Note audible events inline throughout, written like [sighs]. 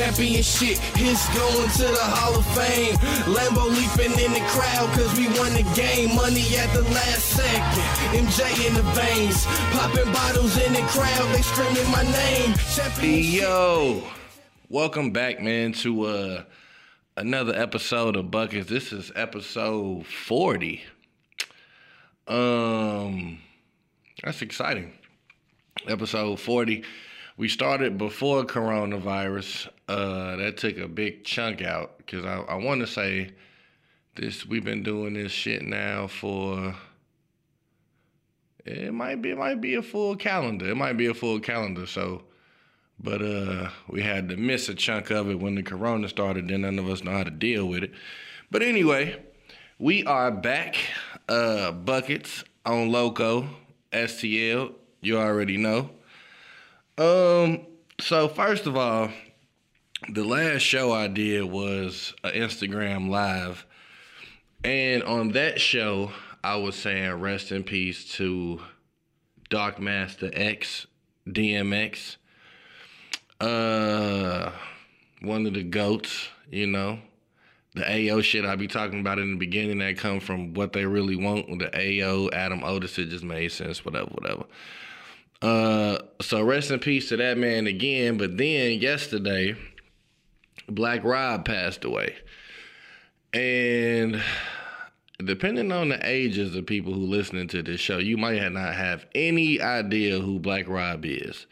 championship. Hits going to the Hall of Fame. Lambo leaping in the crowd cause we won the game. Money at the last second. MJ in the veins. Popping bottles in the crowd. They screaming my name. Championship. Yo, welcome back, man, to uh another episode of Buckets. This is episode 40. Um that's exciting. Episode 40. We started before coronavirus. Uh that took a big chunk out because I, I want to say this we've been doing this shit now for it might be it might be a full calendar. It might be a full calendar. So but uh we had to miss a chunk of it when the corona started, then none of us know how to deal with it. But anyway, we are back. Uh buckets on Loco, STL. You already know. Um, so first of all, the last show I did was an Instagram live. And on that show, I was saying rest in peace to Dark Master X, DMX. Uh one of the goats, you know. The AO shit I be talking about in the beginning that come from what they really want. The AO, Adam Otis, it just made sense, whatever, whatever. Uh so rest in peace to that man again. But then yesterday, Black Rob passed away. And depending on the ages of people who listening to this show, you might not have any idea who Black Rob is.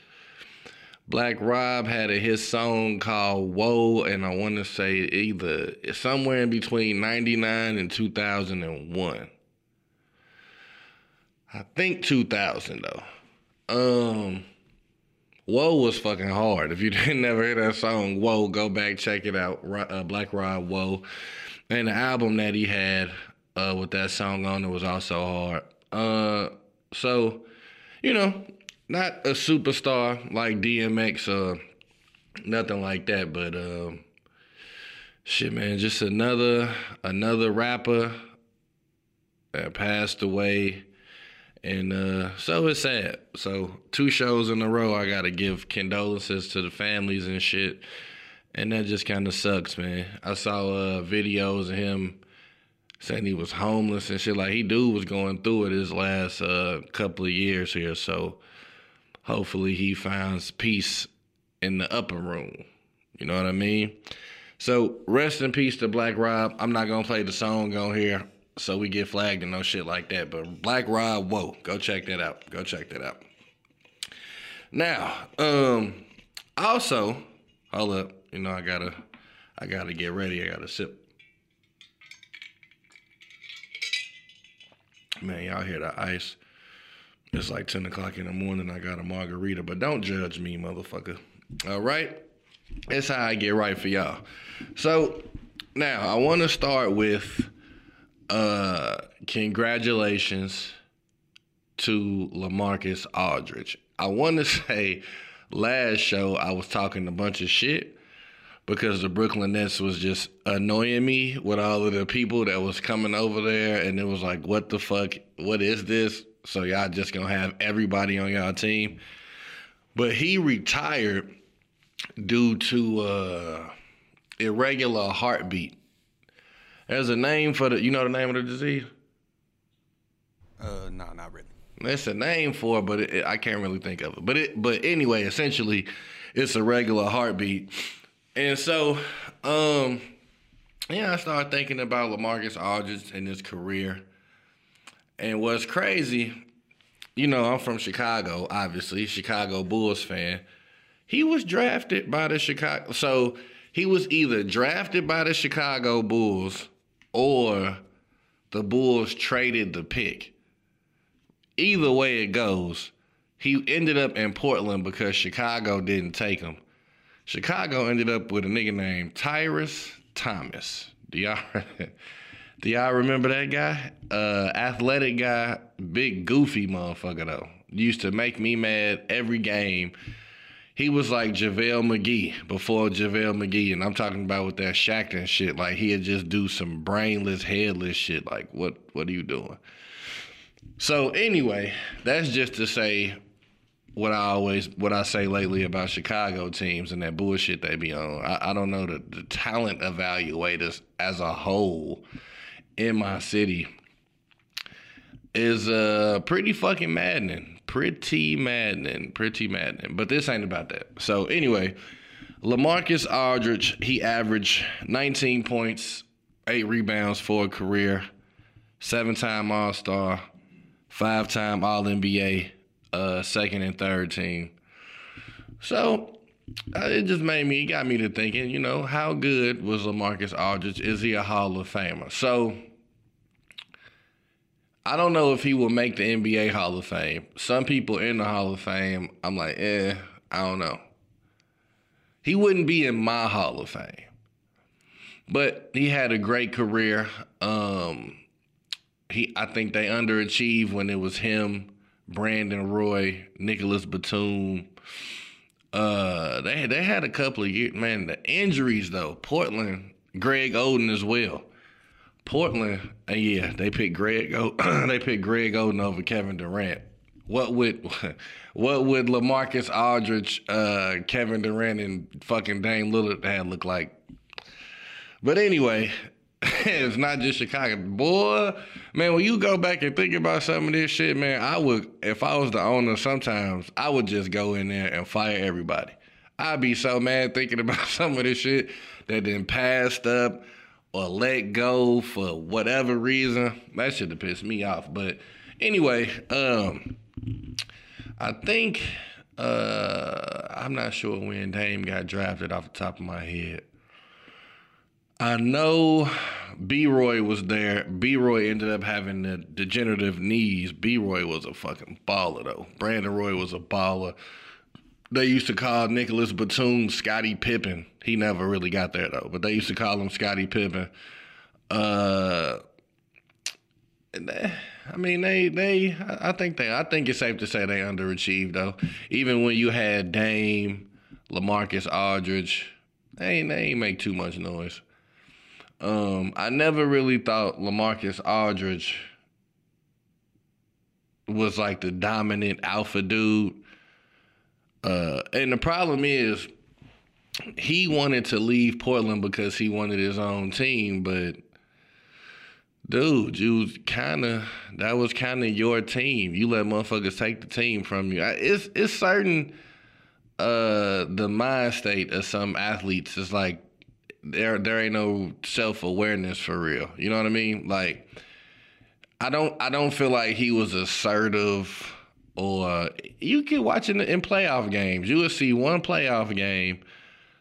Black Rob had a his song called Whoa, and I want to say either somewhere in between 99 and 2001. I think 2000 though. Um, Whoa was fucking hard. If you [laughs] didn't never hear that song, Whoa, go back, check it out. Uh, Black Rob, Whoa. And the album that he had uh, with that song on it was also hard. Uh, so, you know, not a superstar like DMX or nothing like that, but um, shit, man, just another another rapper that passed away, and uh, so it's sad. So two shows in a row, I gotta give condolences to the families and shit, and that just kind of sucks, man. I saw uh, videos of him saying he was homeless and shit. Like he dude was going through it his last uh, couple of years here, so hopefully he finds peace in the upper room. You know what I mean? So rest in peace to Black Rob. I'm not gonna play the song on here so we get flagged and no shit like that. But Black Rob, whoa, go check that out. Go check that out. Now, um, also, hold up, you know I gotta, I gotta get ready. I gotta sip. Man, y'all hear the ice? It's like 10 o'clock in the morning. I got a margarita, but don't judge me, motherfucker. All right? That's how I get right for y'all. So now I want to start with uh congratulations to Lamarcus Aldridge. I want to [laughs] say last show I was talking a bunch of shit because the Brooklyn Nets was just annoying me with all of the people that was coming over there and it was like what the fuck what is this so y'all just gonna have everybody on y'all team. But he retired due to uh, irregular heartbeat. There's a name for the, you know the name of the disease? Uh, no, not really. It's a name for it, but it, I can't really think of it. But it, but anyway, essentially, it's a regular heartbeat. And so, um, yeah, I started thinking about Lamarcus Aldridge and his career. And what's crazy, you know, I'm from Chicago, obviously, Chicago Bulls fan. He was drafted by the Chicago. So he was either drafted by the Chicago Bulls or the Bulls traded the pick. Either way it goes, he ended up in Portland because Chicago didn't take him. Chicago ended up with a nigga named Tyrus Thomas. Do y'all [laughs] do y'all remember that guy? Uh athletic guy, big goofy motherfucker though. Used to make me mad every game. He was like JaVale McGee before JaVale McGee, and I'm talking about with that Shaqtin' shit. Like he'd just do some brainless, headless shit. Like what? What are you doing? So anyway, that's just to say what I always what I say lately about Chicago teams and that bullshit they be on. I, I don't know the, the talent evaluators as a whole in my city is uh pretty fucking maddening. Pretty maddening. Pretty maddening. But this ain't about that. So anyway, Lamarcus Aldridge, he averaged 19 points, eight rebounds for a career, seven time All Star, five time All NBA, uh, second and third team. So uh, it just made me, it got me to thinking, you know, how good was Lamarcus Aldridge? Is he a Hall of Famer? So I don't know if he will make the NBA Hall of Fame. Some people in the Hall of Fame, I'm like, eh, I don't know. He wouldn't be in my Hall of Fame. But he had a great career. Um, he I think they underachieved when it was him, Brandon Roy, Nicolas Batum. Uh, they they had a couple of years. Man, the injuries though. Portland, Greg Oden as well. Portland, uh, yeah, they picked Greg. O- [clears throat] they picked Greg Oden over Kevin Durant. What would [laughs] what would Lamarcus Aldridge, uh, Kevin Durant, and fucking Dame Lillard had look like? But anyway, [laughs] it's not just Chicago, boy. Man, when you go back and think about some of this shit, man, I would if I was the owner. Sometimes I would just go in there and fire everybody. I'd be so mad thinking about [laughs] some of this shit that then passed up or let go for whatever reason. That should have pissed me off. But anyway, um, I think uh, I'm not sure when Dame got drafted off the top of my head. I know B Roy was there. B Roy ended up having the degenerative knees. B Roy was a fucking baller though. Brandon Roy was a baller. They used to call Nicolas Batum Scottie Pippen. He never really got there though, but they used to call him Scottie Pippen. Uh, they, I mean, they they I think they I think it's safe to say they underachieved though. Even when you had Dame, Lamarcus Aldridge, they ain't they ain't make too much noise. Um, I never really thought Lamarcus Aldridge was like the dominant alpha dude. Uh, and the problem is, he wanted to leave Portland because he wanted his own team, but dude, you kind of that was kind of your team. You let motherfuckers take the team from you. It's it's certain uh the mind state of some athletes is like there there ain't no self awareness for real. You know what I mean? Like I don't I don't feel like he was assertive or you get watching in playoff games. You will see one playoff game,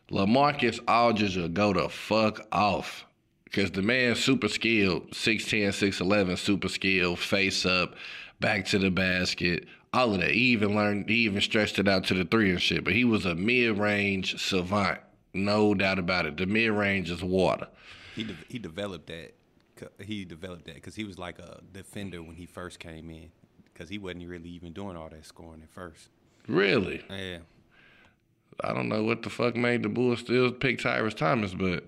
Lamarcus Aldridge will go the fuck off. Cause the man's super skilled, 6'10, 6'11, super skilled, face up, back to the basket, all of that. He even learned, he even stretched it out to the three and shit. But he was a mid range savant. No doubt about it. The mid range is water. He de- he developed that. He developed that because he was like a defender when he first came in. Because he wasn't really even doing all that scoring at first. Really? Yeah. I don't know what the fuck made the Bulls still pick Tyrus Thomas, but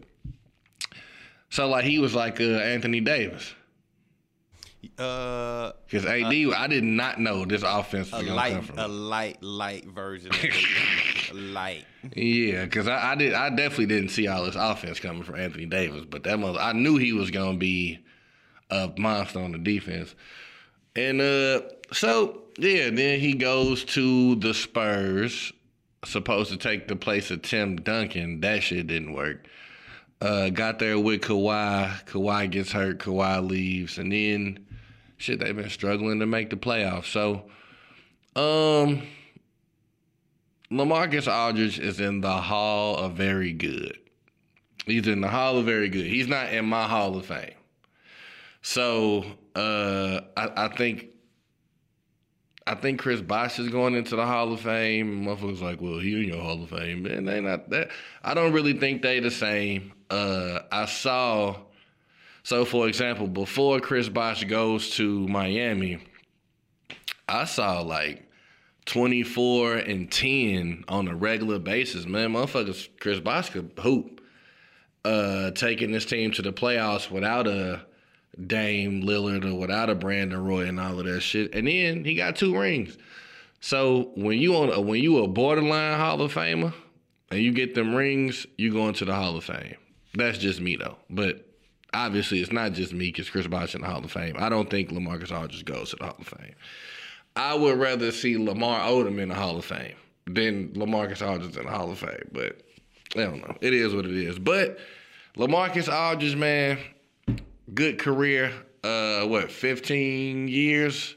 so like he was like uh, Anthony Davis. Uh, because AD, uh, I did not know this offense was a light, come from. a light, light version. Of [laughs] light. Yeah, because I, I, did, I definitely didn't see all this offense coming from Anthony Davis, but that mother, I knew he was gonna be a monster on the defense, and uh, so yeah, then he goes to the Spurs, supposed to take the place of Tim Duncan. That shit didn't work. Uh, got there with Kawhi. Kawhi gets hurt. Kawhi leaves, and then shit, they've been struggling to make the playoffs. So, um, Lamarcus Aldridge is in the Hall of Very Good. He's in the Hall of Very Good. He's not in my Hall of Fame. So, uh, I, I think. I think Chris Bosh is going into the Hall of Fame. Motherfuckers like, well, he in your Hall of Fame, man. They not that. I don't really think they the same. Uh, I saw so, for example, before Chris Bosh goes to Miami, I saw like 24 and 10 on a regular basis. Man, motherfuckers, Chris Bosh could hoop. Uh, taking this team to the playoffs without a Dame Lillard or without a Brandon Roy and all of that shit. And then he got two rings. So when you on a, when you a borderline Hall of Famer and you get them rings, you go into the Hall of Fame. That's just me though. But obviously it's not just me because Chris Bosh in the Hall of Fame. I don't think Lamarcus Aldridge goes to the Hall of Fame. I would rather see Lamar Odom in the Hall of Fame than Lamarcus Aldridge in the Hall of Fame. But I don't know. It is what it is. But Lamarcus Aldridge, man, good career. Uh, what, 15 years,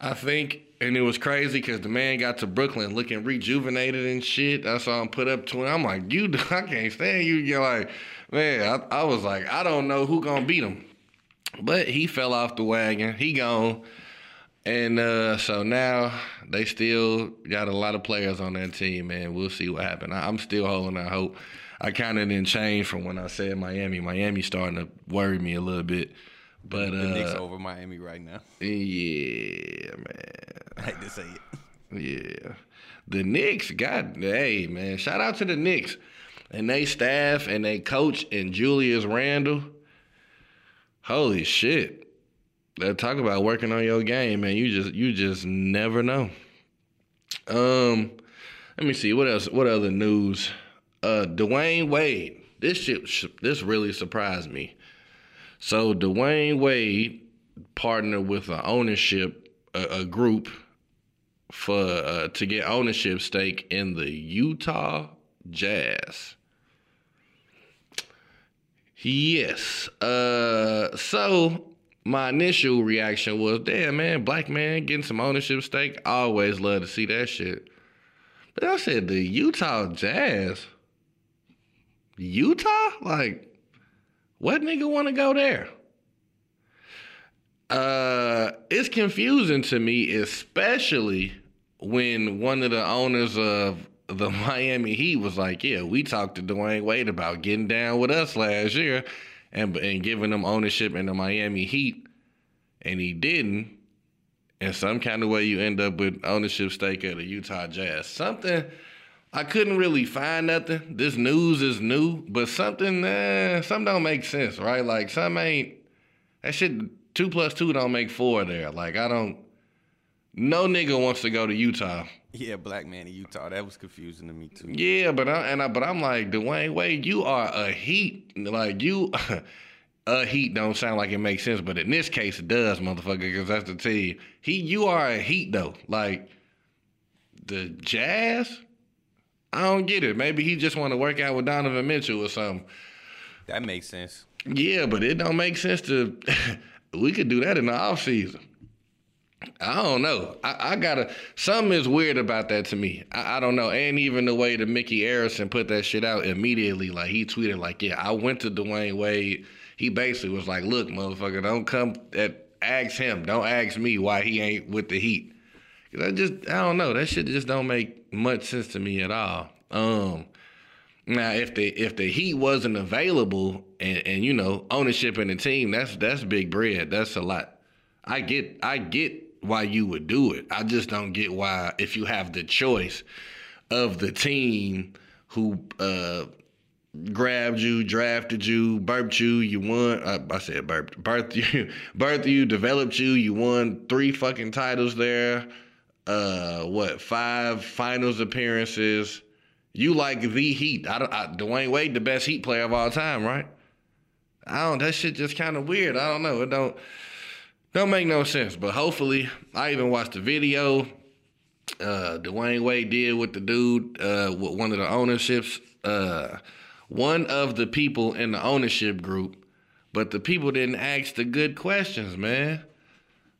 I think. And it was crazy because the man got to Brooklyn looking rejuvenated and shit. I saw him put up to him. I'm like, you, [laughs] I can't stand you. You're like, man, I, I was like, I don't know who gonna beat him. But he fell off the wagon. He gone. And uh, so now they still got a lot of players on that team, man. We'll see what happens. I'm still holding out hope. I kind of didn't change from when I said Miami. Miami starting to worry me a little bit. But the uh, Knicks over Miami right now. yeah, [laughs] man. I hate to say it. Yeah. The Knicks got hey man, shout out to the Knicks and they staff and they coach and Julius Randle. Holy shit. They talk about working on your game, man. You just you just never know. Um let me see what else what other news? Uh Dwyane Wade. This shit this really surprised me. So Dwyane Wade partnered with an ownership a, a group for uh, to get ownership stake in the Utah Jazz. Yes. Uh, so my initial reaction was, damn man, black man getting some ownership stake. I always love to see that shit. But I said the Utah Jazz. Utah? Like, what nigga want to go there? Uh, it's confusing to me, especially when one of the owners of the [laughs] Miami Heat was like, "Yeah, we talked to Dwyane Wade about getting down with us last year, and and giving them ownership in the Miami Heat, and he didn't." In some kind of way, you end up with ownership stake at the Utah Jazz. Something I couldn't really find nothing. This news is new, but something, eh, something don't make sense, right? Like some ain't that shit. Two plus two don't make four there. Like I don't. No nigga wants to go to Utah. Yeah, black man in Utah. That was confusing to me too. Yeah, but I, and I, but I'm like Dwyane Wade. You are a Heat. Like you, [laughs] a Heat don't sound like it makes sense, but in this case it does, motherfucker. Because that's the team. He, you are a Heat though. Like the Jazz. I don't get it. Maybe he just want to work out with Donovan Mitchell or something. That makes sense. Yeah, but it don't make sense to. [laughs] we could do that in the off season. I don't know. I, I, gotta. Something is weird about that to me. I, I, don't know. And even the way that Micky Arison put that shit out immediately, like he tweeted, like, "Yeah, I went to Dwyane Wade." He basically was like, "Look, motherfucker, don't come at ask him. Don't ask me why he ain't with the Heat." I just, I don't know. That shit just don't make much sense to me at all. Um, now, if the if the Heat wasn't available and, and you know ownership in the team, that's that's big bread. That's a lot. I get I get why you would do it. I just don't get why if you have the choice of the team who uh, grabbed you, drafted you, burped you, you won. Uh, I said burped, birthed you, [laughs] birthed you, developed you. You won three fucking titles there. Uh, what five finals appearances? You like the Heat. I, I, Dwyane Wade, the best Heat player of all time, right? I don't. That shit just kind of weird. I don't know. It don't don't make no sense. But hopefully, I even watched the video. Uh, Dwyane Wade did with the dude, uh, with one of the ownerships. Uh, one of the people in the ownership group, but the people didn't ask the good questions, man.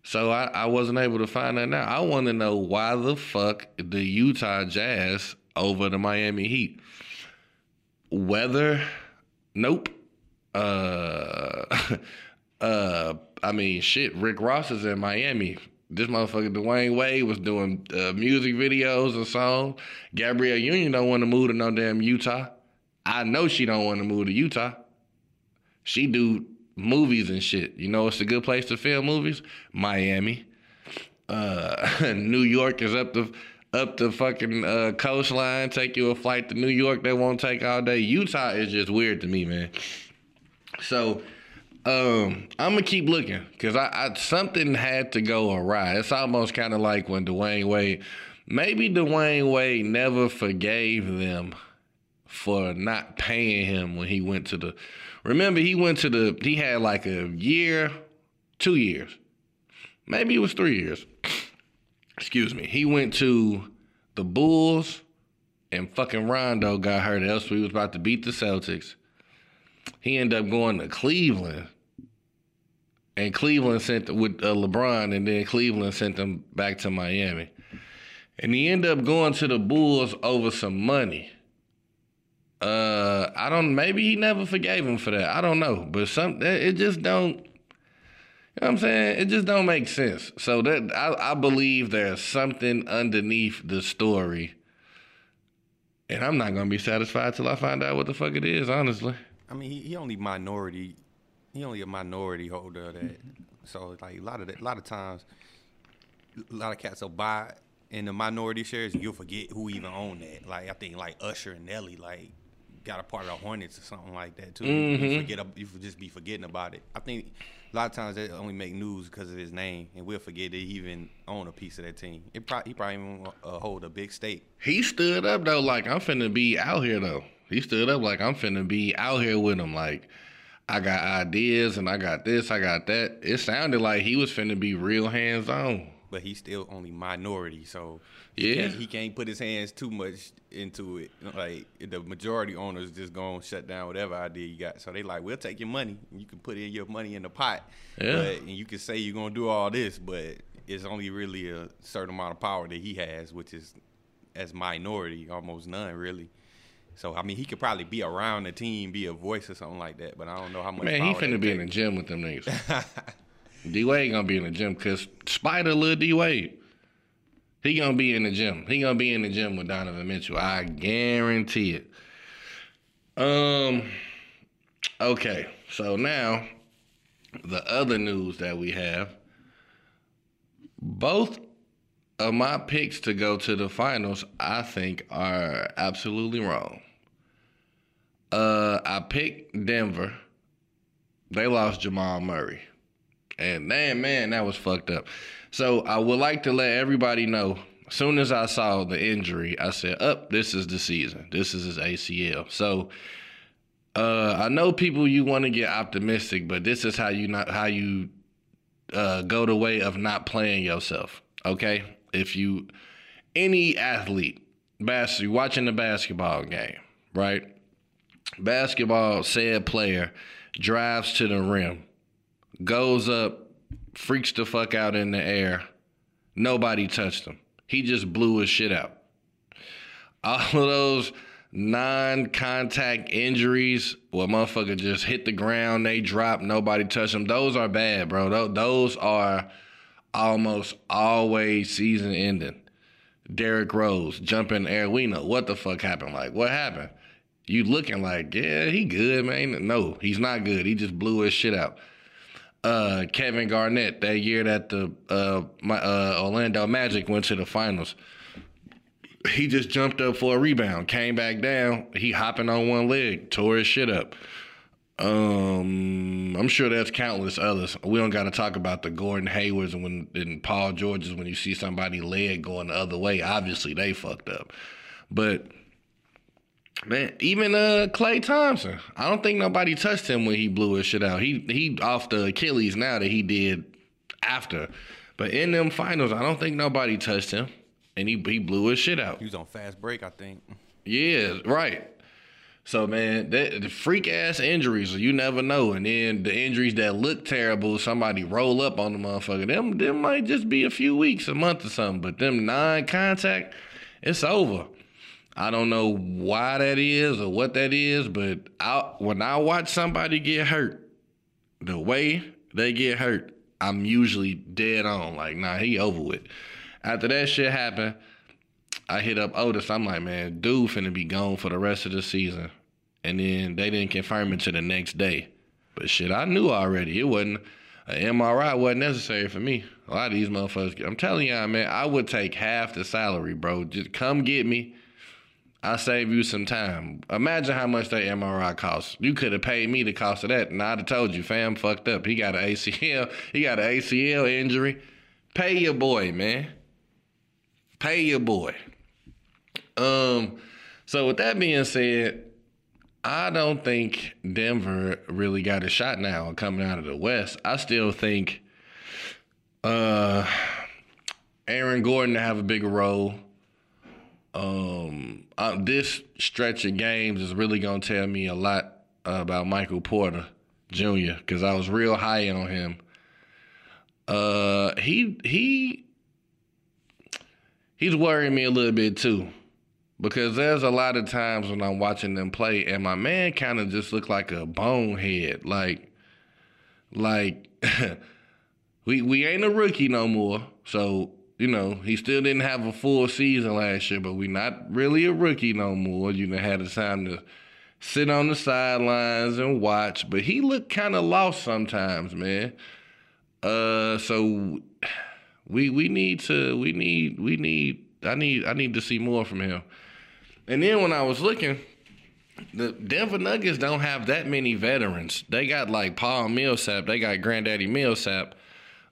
So I, I wasn't able to find that out. I want to know why the fuck the Utah Jazz over the Miami Heat. Weather, nope. Uh, [laughs] uh, I mean, shit. Rick Ross is in Miami. This motherfucker Dwyane Wade was doing uh, music videos and songs. Gabrielle Union don't want to move to no damn Utah. I know she don't want to move to Utah. She do movies and shit. You know, it's a good place to film movies. Miami, uh, [laughs] New York is up the up the fucking uh, coastline. Take you a flight to New York. They won't take all day. Utah is just weird to me, man. So Um, I'm gonna keep looking because I, I something had to go awry. It's almost kind of like when Dwyane Wade, maybe Dwyane Wade never forgave them for not paying him when he went to the. Remember, he went to the. He had like a year, two years, maybe it was three years. Excuse me. He went to the Bulls, and fucking Rondo got hurt. Else we was about to beat the Celtics. He ended up going to Cleveland and Cleveland sent with uh, LeBron, and then Cleveland sent them back to Miami, and he ended up going to the Bulls over some money. Uh, I don't. Maybe he never forgave him for that. I don't know, but some it just don't. You know what I'm saying? It just don't make sense. So that I, I believe there's something underneath the story, and I'm not gonna be satisfied till I find out what the fuck it is. Honestly. I mean, he, he only minority he only a minority holder of that. So like a lot of that, a lot of times, a lot of cats will buy in the minority shares, you'll forget who even owned that. Like I think like Usher and Nelly like got a part of the Hornets or something like that too. Mm-hmm. You forget, you just be forgetting about it. I think a lot of times they only make news because of his name, and we'll forget that he even own a piece of that team. It probably he probably even uh, hold a big stake. He stood up though, like I'm finna be out here though. He stood up like I'm finna be out here with him, like. I got ideas and I got this, I got that. It sounded like he was finna be real hands on. But he's still only minority, so yeah, he can't, he can't put his hands too much into it. Like the majority owners just gonna shut down whatever idea you got. So they like, we'll take your money. You can put in your money in the pot, yeah. But, and you can say you're gonna do all this, but it's only really a certain amount of power that he has, which is as minority, almost none really. So I mean, he could probably be around the team, be a voice or something like that. But I don't know how much. Man, he finna be in the gym with them niggas. [laughs] D Wade gonna be in the gym because Spider Lil D Wade. He gonna be in the gym. He gonna be in the gym with Donovan Mitchell. I guarantee it. Um. Okay, so now the other news that we have. Both of my picks to go to the finals, I think, are absolutely wrong. Uh, I picked Denver. They lost Jamal Murray. And damn, man, that was fucked up. So I would like to let everybody know. As soon as I saw the injury, I said, "Up, oh, this is the season. This is his ACL." So uh, I know people you want to get optimistic, but this is how you not how you uh, go the way of not playing yourself. Okay, if you any athlete, basketball, watching the basketball game, right? Basketball, said player drives to the rim, goes up, freaks the fuck out in the air. Nobody touched him. He just blew his shit out. All of those non-contact injuries where motherfucker just hit the ground, they drop, nobody touched them. Those are bad, bro. Those are almost always season ending. Derrick Rose jumping air. We know what the fuck happened. Like, what happened? You looking like, yeah, he good, man. No, he's not good. He just blew his shit out. Uh, Kevin Garnett, that year that the uh, my, uh, Orlando Magic went to the finals, he just jumped up for a rebound, came back down. He hopping on one leg, tore his shit up. Um, I'm sure there's countless others. We don't got to talk about the Gordon Haywards and when and Paul Georges when you see somebody leg going the other way. Obviously, they fucked up. But man, even uh Klay Thompson, I don't think nobody touched him when he blew his shit out. He he off the Achilles now that he did after. But in them finals, I don't think nobody touched him, and he he blew his shit out. He was on fast break, I think. Yeah, right. So man, that the freak ass injuries, you never know. And then the injuries that look terrible, somebody roll up on the motherfucker. Them them might just be a few weeks, a month or something. But them non-contact, it's over. I don't know why that is or what that is, but I, when I watch somebody get hurt, the way they get hurt, I'm usually dead on. Like, nah, he over with. After that shit happened, I hit up Otis. I'm like, man, dude finna be gone for the rest of the season. And then they didn't confirm it to the next day. But shit, I knew already. It wasn't an MRI wasn't necessary for me. A lot of these motherfuckers. I'm telling y'all, man, I would take half the salary, bro. Just come get me. I save you some time. Imagine how much that MRI costs. You could have paid me the cost of that, and I'd have told you, fam, fucked up. He got an ACL. He got an ACL injury. Pay your boy, man. Pay your boy. Um. So with that being said, I don't think Denver really got a shot now coming out of the West. I still think uh Aaron Gordon to have a bigger role. Um, uh, this stretch of games is really gonna tell me a lot about Michael Porter Jr. because I was real high on him. Uh, he he he's worrying me a little bit too because there's a lot of times when I'm watching them play and my man kind of just looked like a bonehead, like like [laughs] we we ain't a rookie no more, so you know, he still didn't have a full season last year, but we not really a rookie no more. You know, had the time to sit on the sidelines and watch, but he looked kind of lost sometimes, man. Uh, so we we need to we need we need I need I need to see more from him. And then when I was looking, the Denver Nuggets don't have that many veterans. They got like Paul Millsap, they got Granddaddy Millsap.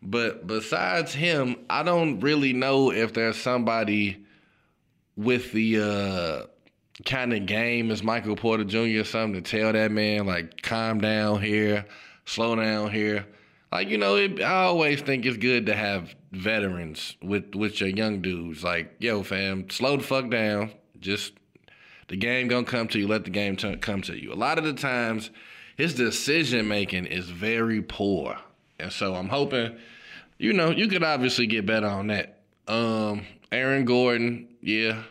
But besides him, I don't really know if there's somebody with the uh, kind of game as Michael Porter Jr. or something to tell that man, like, calm down here, slow down here. Like, you know, it, I always think it's good to have veterans with, with your young dudes. Like, yo, fam, slow the fuck down. Just the game gonna come to you. Let the game t- come to you. A lot of the times, his decision making is very poor, and so I'm hoping you know, you could obviously get better on that. Um, Aaron Gordon, yeah.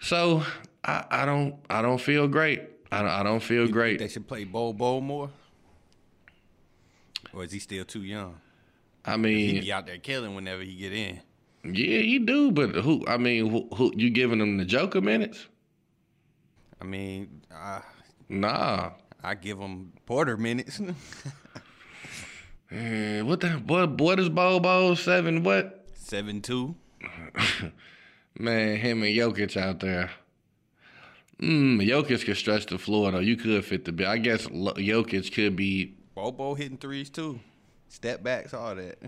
So I, I don't I don't feel great. I don't, I don't feel You great. They should play Bol Bol more, or is he still too young? I mean, He be out there killing whenever he get in. yeah, he do, but who? I mean, who, who you giving him the Joker minutes? I mean, I Nah. I give him Porter minutes. [laughs] Eh, what the what? What is Bol Bol seven? What? Seven two. [laughs] Man, him and Jokic out there. Mm, Jokic could stretch the floor though. You could fit the bill. I guess Jokic could be. Bol Bol hitting threes too. Step backs, all that.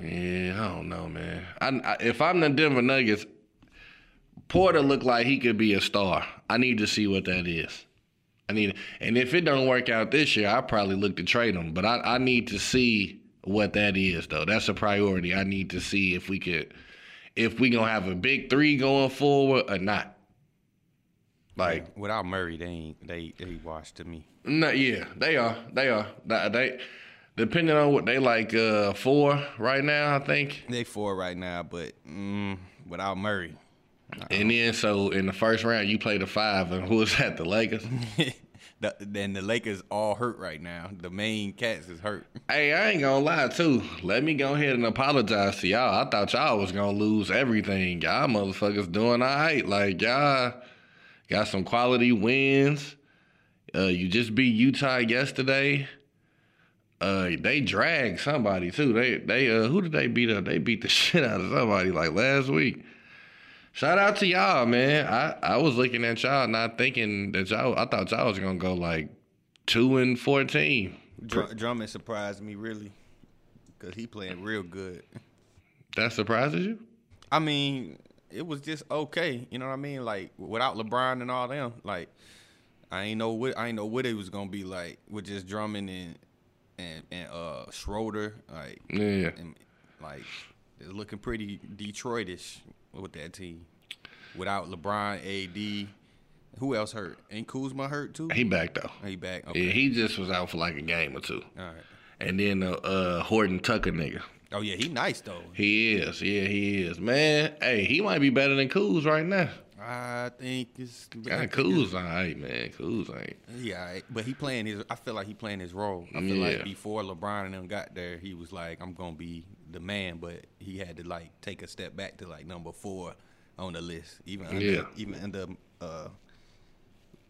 Yeah, I don't know, man. I, I, if I'm the Denver Nuggets, Porter looked like he could be a star. I need to see what that is. I need, and if it don't work out this year, I probably look to trade him. But I, I need to see what that is, though. That's a priority. I need to see if we could, if we gonna have a big three going forward or not. Like, Without Murray, they ain't they they washed to me. no, yeah, they are, they are, they, they depending on what they like, uh, four right now, I think. They four right now, but mm, without Murray, And then so in the first round you played a five, and who was that? The Lakers. [laughs] the, then the Lakers all hurt right now. The main cats is hurt. hey, I ain't gonna lie too. Let me go ahead and apologize to y'all. I thought y'all was gonna lose everything. Y'all motherfuckers doing all right. Like y'all got some quality wins. Uh, you just beat Utah yesterday. Uh, they dragged somebody too. They they uh who did they beat up? They beat the [laughs] shit out of somebody like last week. Shout out to y'all, man. I, I was looking at y'all, not thinking that y'all. I thought y'all was gonna go like two and fourteen. Dr- Drummond surprised me really, cause he playing real good. That surprises you? I mean, it was just okay. You know what I mean? Like without LeBron and all them, like I ain't know what I ain't know what it was gonna be like with just Drummond and and and uh Schroeder. Like Yeah. and, like it's looking pretty Detroitish with that team. Without LeBron, AD, who else hurt? Ain't Kuzma hurt too? He back though. He back. Okay. Yeah, he just was out for like a game or two. All right. And then the uh, Horton Tucker nigga. Oh yeah, he nice though. He is. Yeah, he is. Man, hey, he might be better than Kuz right now. I think it's God, Kuz all right, man. Kuz ain't. Yeah, alright, but he playing his. I feel like he playing his role. I feel Yeah. like before LeBron and them got there, he was like, "I'm gonna be the man," but he had to like take a step back to like number four on the list, even under, Yeah. even under uh,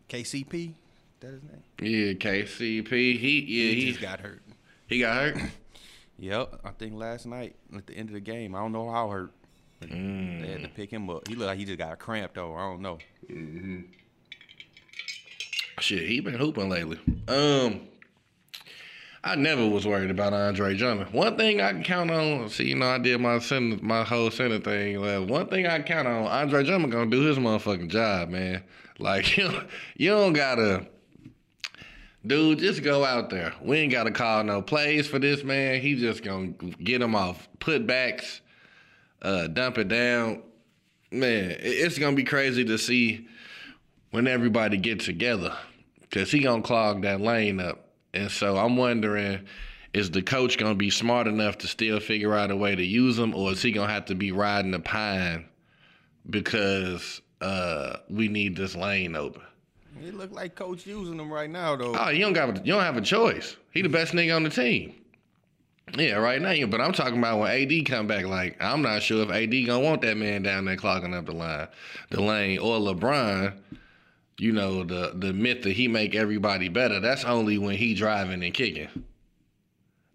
KCP. That his name? Yeah, KCP. He yeah he he just got hurt. he got hurt. [coughs] Yep, I think last night at the end of the game. I don't know how hurt. They had to pick him up. He looked like he just got a cramp though. I don't know. Mm-hmm. Shit, he been hooping lately. Um, I never was worried about Andre Drummond. One thing I can count on, see, you know, I did my center, my whole center thing. Like, one thing I count on, Andre Drummond gonna do his motherfucking job, man. Like [laughs] you, you don't gotta, dude. Just go out there. We ain't gotta call no plays for this man. He just gonna get him off putbacks, uh, dump it down. Man, it's gonna be crazy to see when everybody get together because he gonna clog that lane up and so i'm wondering is the coach gonna be smart enough to still figure out a way to use him or is he gonna have to be riding the pine because uh, we need this lane open It look like coach using him right now though. oh you don't got you don't have a choice he the best nigga on the team yeah, right now. But I'm talking about when AD come back. Like, I'm not sure if AD gonna want that man down there clogging up the line, the lane, or LeBron. You know the the myth that he make everybody better. That's only when he driving and kicking.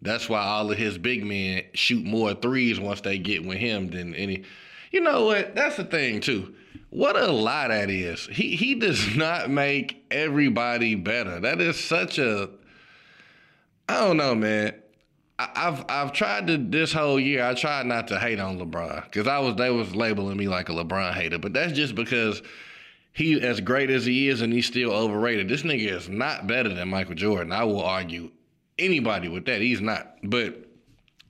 That's why all of his big men shoot more threes once they get with him than any. You know what? That's the thing too. What a lie that is. He he does [laughs] not make everybody better. That is such a. I don't know, man. I've I've tried to this whole year. I tried not to hate on LeBron because I was they was labeling me like a LeBron hater, but that's just because he as great as he is and he's still overrated. This nigga is not better than Michael Jordan. I will argue anybody with that. He's not. But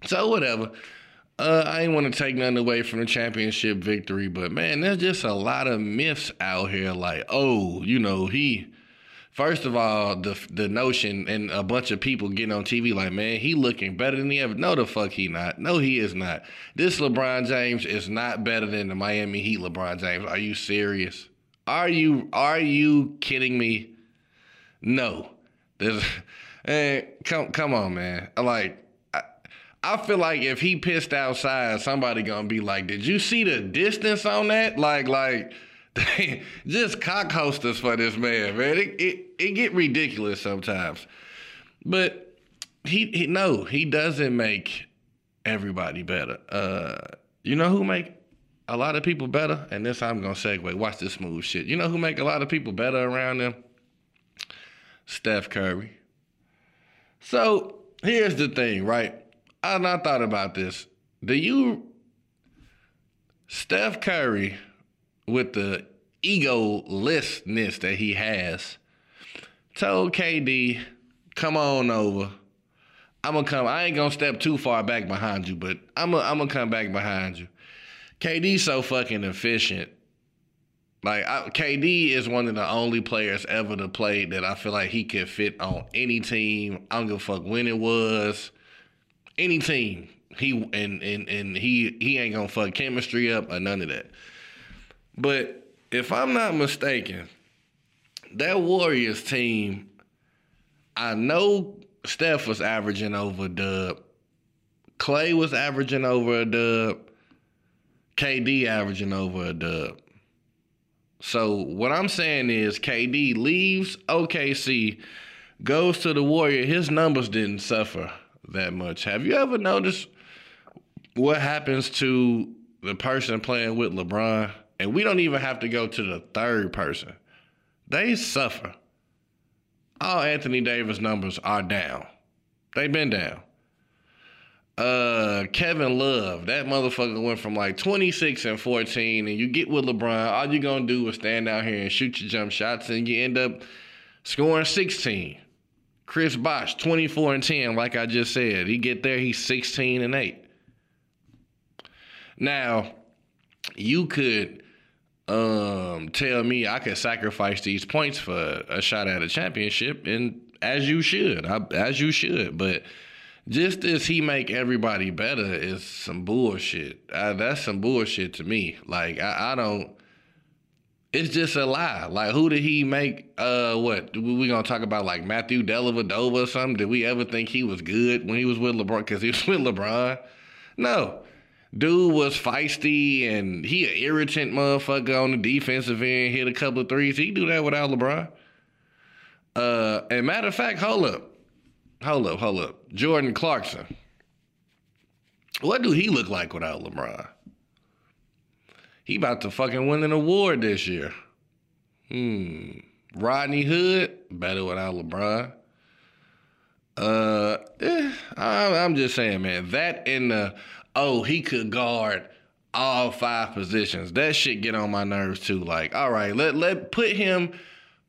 so whatever. Uh, I ain't want to take nothing away from the championship victory, but man, there's just a lot of myths out here. Like, oh, you know, he. First of all, the the notion and a bunch of people getting on TV like, man, he looking better than he ever. No, the fuck he not. No, he is not. This LeBron James is not better than the Miami Heat LeBron James. Are you serious? Are you are you kidding me? No. There's, [laughs] eh, come come on, man. Like, I, I feel like if he pissed outside, somebody gonna be like, "Did you see the distance on that?" Like, like, [laughs] just cock hosters for this man, man. It it, it get ridiculous sometimes, but he, he no, he doesn't make everybody better. Uh, you know who make a lot of people better? And this I'm gonna segue. Watch this smooth shit. You know who make a lot of people better around them? Steph Curry. So here's the thing, right? I, I thought about this. Do you Steph Curry with the egolessness that he has told KD, come on over. I'm gonna come. I ain't gonna step too far back behind you, but I'm gonna I'm gonna come back behind you. KD's so fucking efficient. Like I, KD is one of the only players ever to play that I feel like he could fit on any team. I don't give a fuck when it was, any team. He and and and he he ain't gonna fuck chemistry up or none of that. But if I'm not mistaken, that Warriors team, I know Steph was averaging over a dub. Klay was averaging over a dub. KD averaging over a dub. So what I'm saying is KD leaves OKC, goes to the Warrior. His numbers didn't suffer that much. Have you ever noticed what happens to the person playing with LeBron? And we don't even have to go to the third person. They suffer. All Anthony Davis numbers are down. They've been down. Uh, Kevin Love, that motherfucker went from like 26 and 14, and you get with LeBron, all you're gonna do is stand out here and shoot your jump shots, and you end up scoring 16. Chris Bosh, 24 and 10, like I just said. He get there, he's 16 and 8. Now, you could um tell me I could sacrifice these points for a shot at a championship, and as you should, I, as you should. But just as he make everybody better is some bullshit. That's some bullshit to me. Like I, I don't. It's just a lie. Like who did he make? Uh, what we gonna talk about? Like Matthew Dellavedova or something? Did we ever think he was good when he was with LeBron? Because he was [laughs] with LeBron. No, dude was feisty and he an irritant motherfucker on the defensive end. Hit a couple of threes. He do that without LeBron. Uh, and matter of fact, hold up, hold up, hold up. Jordan Clarkson. What do he look like without LeBron? He about to fucking win an award this year. Hmm. Rodney Hood, better without LeBron. Uh, eh, I'm, just saying, man. That in the oh, he could guard all five positions. That shit get on my nerves too. Like, all right, let let put him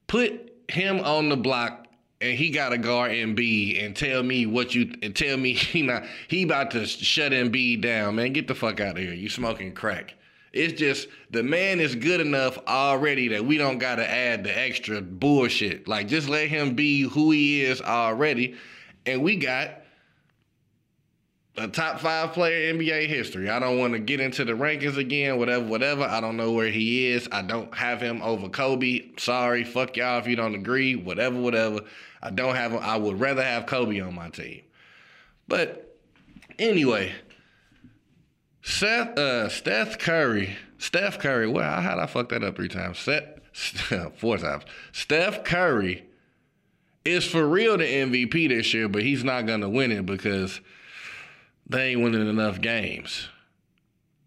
put him on the block and he got to guard Embiid and tell me what you and tell me [laughs] he not he about to shut Embiid down, man. Get the fuck out of here. You smoking crack. It's just the man is good enough already that we don't gotta add the extra bullshit. Like just let him be who he is already. And we got a top five player in NBA history. I don't want to get into the rankings again, whatever, whatever. I don't know where he is. I don't have him over Kobe. Sorry, fuck y'all if you don't agree, whatever, whatever. I don't have him. I would rather have Kobe on my team. But anyway, Seth, uh, Steph Curry, Steph Curry. Well, how did I fuck that up three times? Seth, [laughs] four times. Steph Curry is for real the MVP this year, but he's not gonna win it because they ain't winning enough games.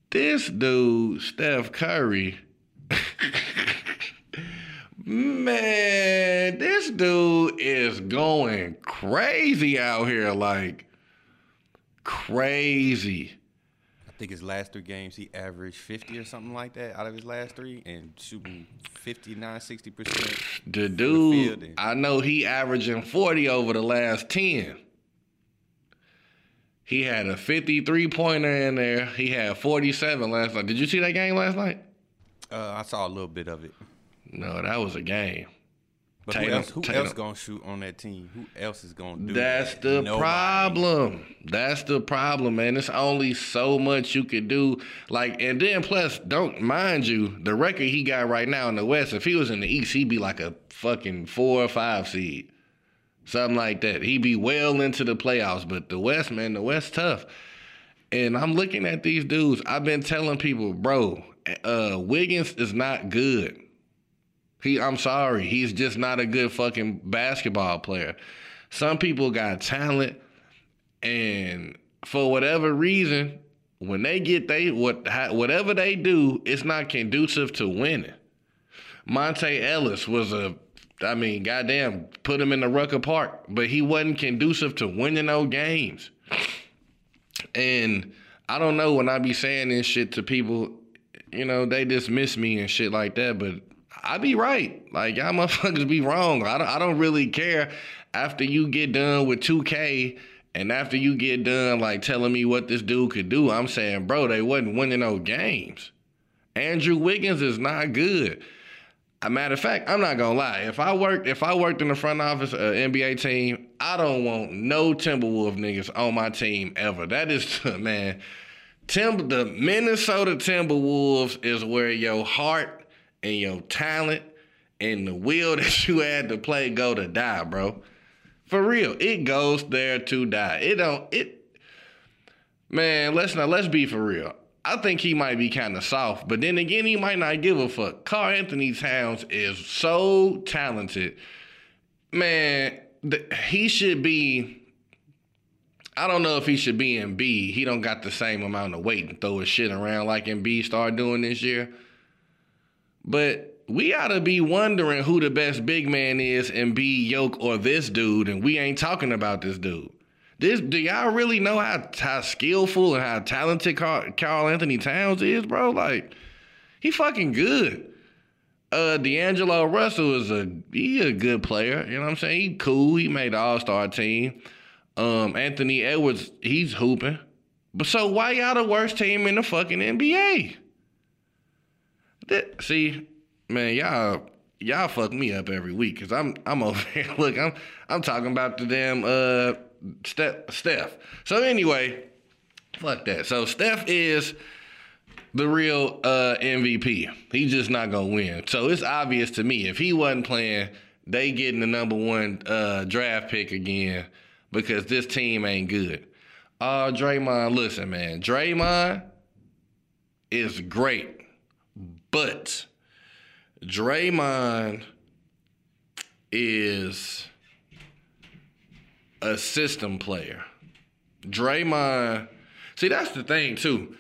This dude, Steph Curry, [laughs] man, this dude is going crazy out here, like crazy. I think his last three games, he averaged 50 or something like that out of his last three and shooting 59, 60%. The dude, and- I know he averaging 40 over the last 10. He had a 53 pointer in there. He had 47 last night. Did you see that game last night? Uh, I saw a little bit of it. No, that was a game. But Tatum- who else, who Tatum. else gonna shoot on that team? Who else is gonna do That's that? the Nobody. problem. That's the problem, man. It's only so much you could do. Like, and then plus, don't mind you, the record he got right now in the West. If he was in the East, he'd be like a fucking four or five seed, something like that. He'd be well into the playoffs. But the West, man, the West tough. And I'm looking at these dudes. I've been telling people, bro, uh, Wiggins is not good. He, I'm sorry, he's just not a good fucking basketball player. Some people got talent, and for whatever reason, when they get they what whatever they do, it's not conducive to winning. Monta Ellis was a, I mean, goddamn, put him in the Rucker Park, but he wasn't conducive to winning no games. And I don't know when I be saying this shit to people, you know, they dismiss me and shit like that, but I be right. Like y'all [laughs] motherfuckers be wrong. I don't I don't really care after you get done with 2K and after you get done like telling me what this dude could do. I'm saying, bro, they wasn't winning no games. Andrew Wiggins is not good. A matter of fact, I'm not gonna lie. If I worked, if I worked in the front office of an NBA team, I don't want no Timberwolf niggas on my team ever. That is, [laughs] man, Tim, the Minnesota Timberwolves is where your heart and your talent and the will [laughs] that you had to play go to die, bro. For real, it goes there to die. It don't. It, man. Let's not. Let's be for real. I think he might be kind of soft, but then again, he might not give a fuck. Karl-Anthony Towns is so talented, man. He should be. I don't know if he should be in B. He don't got the same amount of weight and throw his shit around like B started doing this year. But we ought to be wondering who the best big man is B Yoke or this dude, and we ain't talking about this dude. This do y'all really know how how skillful and how talented Karl, Anthony Towns is, bro? Like he fucking good. Uh, D'Angelo Russell is a he a good player. You know what I'm saying? He cool. He made the All Star team. Um, Anthony Edwards, he's hooping. But so why y'all the worst team in the fucking NBA? That, see, man, y'all y'all fuck me up every week because I'm I'm over [laughs] here. Look, I'm I'm talking about the damn uh Steph. Steph. So anyway, fuck that. So Steph is the real uh MVP. He's just not gonna win. So it's obvious to me if he wasn't playing, they getting the number one uh draft pick again because this team ain't good. Uh Draymond, listen, man, Draymond is great. But Draymond is a system player. Draymond, see, that's the thing too.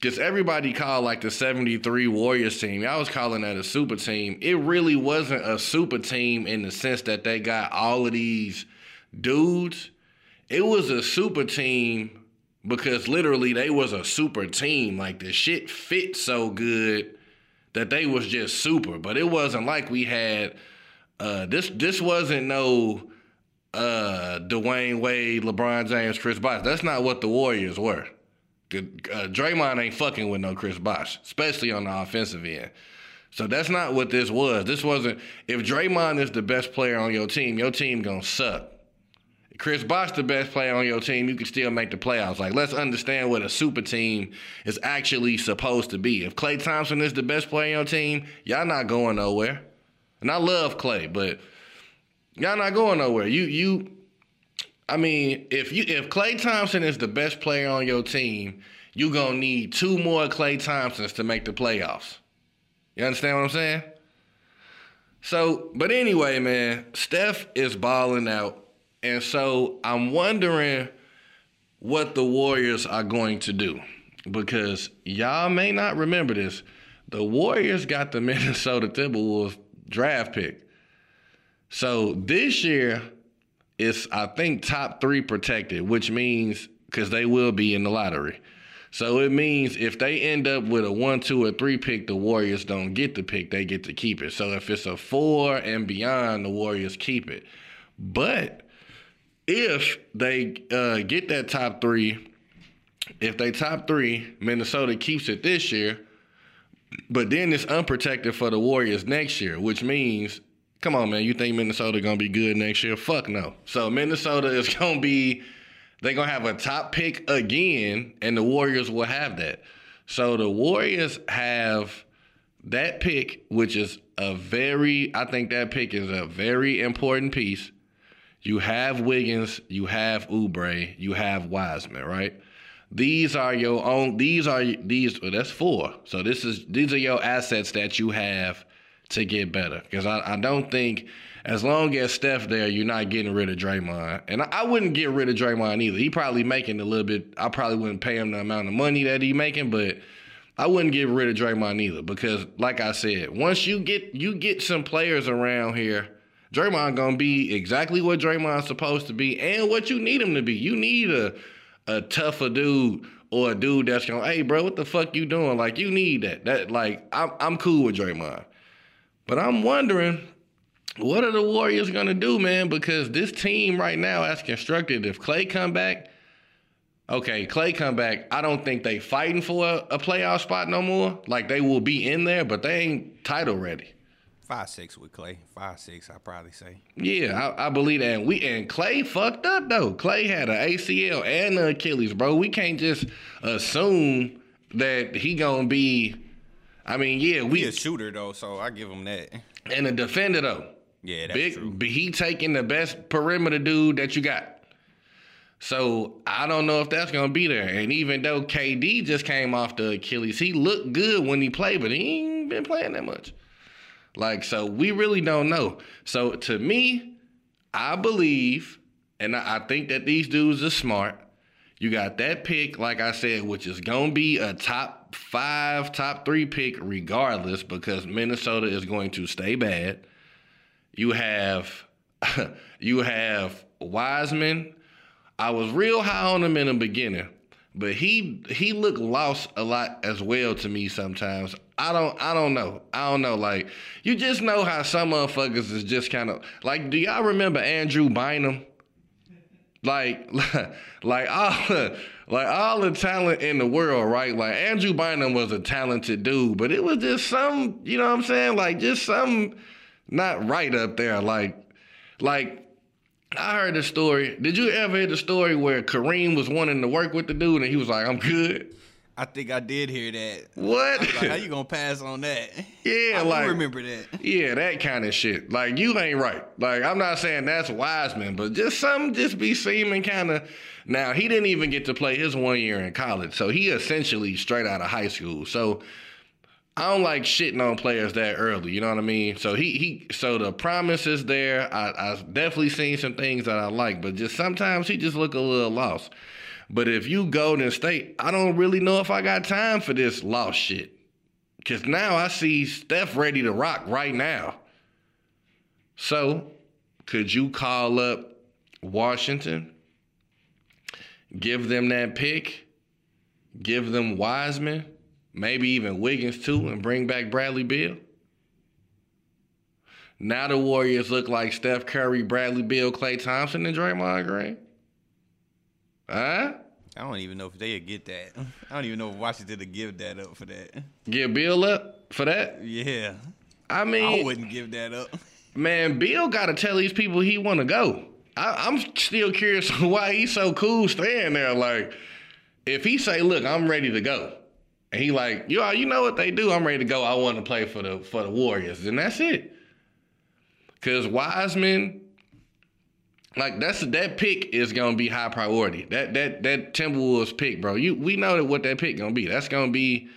because everybody called like the 73 Warriors team. I was calling that a super team. It really wasn't a super team in the sense that they got all of these dudes. It was a super team because literally they was a super team. Like the shit fit so good that they was just super. But it wasn't like we had uh this this wasn't no uh Dwyane Wade, LeBron James, Chris Bosh. That's not what the Warriors were. Uh, Draymond ain't fucking with no Chris Bosh, especially on the offensive end. So that's not what this was. This wasn't. If Draymond is the best player on your team, your team gonna suck. Chris Bosh the best player on your team, you can still make the playoffs. Like, let's understand what a super team is actually supposed to be. If Klay Thompson is the best player on your team, y'all not going nowhere. And I love Klay, but y'all not going nowhere. You you I mean, if you if Klay Thompson is the best player on your team, you're gonna need two more Klay Thompsons to make the playoffs. You understand what I'm saying? So, but anyway, man, Steph is balling out. And so I'm wondering what the Warriors are going to do. Because y'all may not remember this. The Warriors got the [laughs] Minnesota Timberwolves draft pick. So this year, it's, I think, top three protected, which means because they will be in the lottery. So it means if they end up with a one, two, or three pick, the Warriors don't get the pick, they get to keep it. So if it's a four and beyond, the Warriors keep it. But if they uh, get that top three, if they top three, Minnesota keeps it this year, but then it's unprotected for the Warriors next year, which means, come on, man, you think Minnesota gonna be good next year? Fuck no. So Minnesota is [laughs] gonna be, they're gonna have a top pick again, and the Warriors will have that. So the Warriors have that pick, which is a very, I think that pick is a very important piece you have Wiggins, you have Oubre, you have Wiseman, right? These are your own. These are these. Well, that's four. So this is these are your assets that you have to get better. Because I, I don't think as long as Steph there, you're not getting rid of Draymond. And I, I, wouldn't get rid of Draymond either. He probably making a little bit. I probably wouldn't pay him the amount of money that he making, but I wouldn't get rid of Draymond either. Because like I said, once you get you get some players around here Draymond gonna be exactly what Draymond's supposed to be and what you need him to be. You need a a tougher dude or a dude that's gonna, hey bro, what the fuck you doing? Like you need that. That like I'm I'm cool with Draymond. But I'm wondering what are the Warriors gonna do, man? Because this team right now, as constructed, if Klay come back, okay, Klay come back. I don't think they fighting for a, a playoff spot no more. Like they will be in there, but they ain't title ready. Five six with Klay, Five six, I probably say. Yeah, I, I, believe that. And we and Klay fucked up though. Klay had an ACL and an Achilles, bro. We can't just assume that he gonna be. I mean, yeah, we he a shooter though, so I give him that. And a defender though. Yeah, that's Big, true. He taking the best perimeter dude that you got. So I don't know if that's gonna be there. And even though KD just came off the Achilles, he looked good when he played, but he ain't been playing that much. Like, so we really don't know. So to me, I believe, and I, think that these dudes are smart. You got that pick, like I said, which is gonna be a top five, top three pick regardless, because Minnesota is going to stay bad. You have [laughs] you have Wiseman. I was real high on him in the beginning, but he he looked lost a lot as well to me sometimes. I don't I don't know. I don't know. Like you just know how some motherfuckers is just kind of like. Do y'all remember Andrew Bynum? Like [laughs] like all like all the talent in the world, right? Like Andrew Bynum was a talented dude, but it was just some, you know what I'm saying? Like just some not right up there. Like like I heard the story. Did you ever hear the story where Kareem was wanting to work with the dude and he was like, I'm good? I think I did hear that. What? Like, how you gonna pass on that? [laughs] Yeah, I like remember that. Yeah, that kind of shit. Like you ain't right. Like I'm not saying that's Wiseman, but just some just be seeming kind of. Now he didn't even get to play his one year in college, so he essentially straight out of high school. So I don't like shitting on players that early. You know what I mean? So he he so the promise is there. I I definitely seen some things that I like, but just sometimes he just look a little lost. But if you Golden State, I don't really know if I got time for this lost shit. Cause now I see Steph ready to rock right now. So, could you call up Washington? Give them that pick, give them Wiseman, maybe even Wiggins too, and bring back Bradley Beal? Now the Warriors look like Steph Curry, Bradley Beal, Klay Thompson, and Draymond Green. Huh? I don't even know if they'd get that. I don't even know if Washington would give that up for that. Give Beal up for that? Yeah. I mean, I wouldn't give that up. man, Beal got to tell these people he want to go. I, I'm still curious [laughs] why he's so cool staying there. Like, if he say, "Look, I'm ready to go," and he like, "You, you know what they do? I'm ready to go. I want to play for the for the Warriors," and that's it. Cause Wiseman, like that's that pick is gonna be high priority. That that that Timberwolves pick, bro. You we know that what that pick gonna be. That's gonna be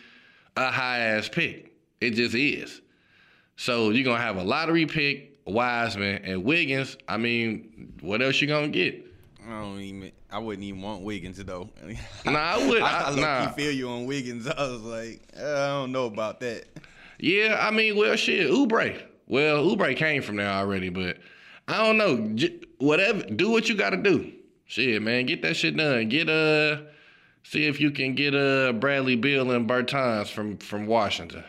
a high ass pick. It just is. So you're gonna have a lottery pick, Wiseman, and Wiggins. I mean, what else you gonna get? I don't even. I wouldn't even want Wiggins though. [laughs] Nah, I would. I, I, nah. feel you on Wiggins. I was like, uh, I don't know about that. Yeah, I mean, well, shit, Oubre. Well, Oubre came from there already, but I don't know. J- whatever, do what you got to do. Shit, man, get that shit done. Get uh, see if you can get uh Bradley Beal and Bertans from from Washington,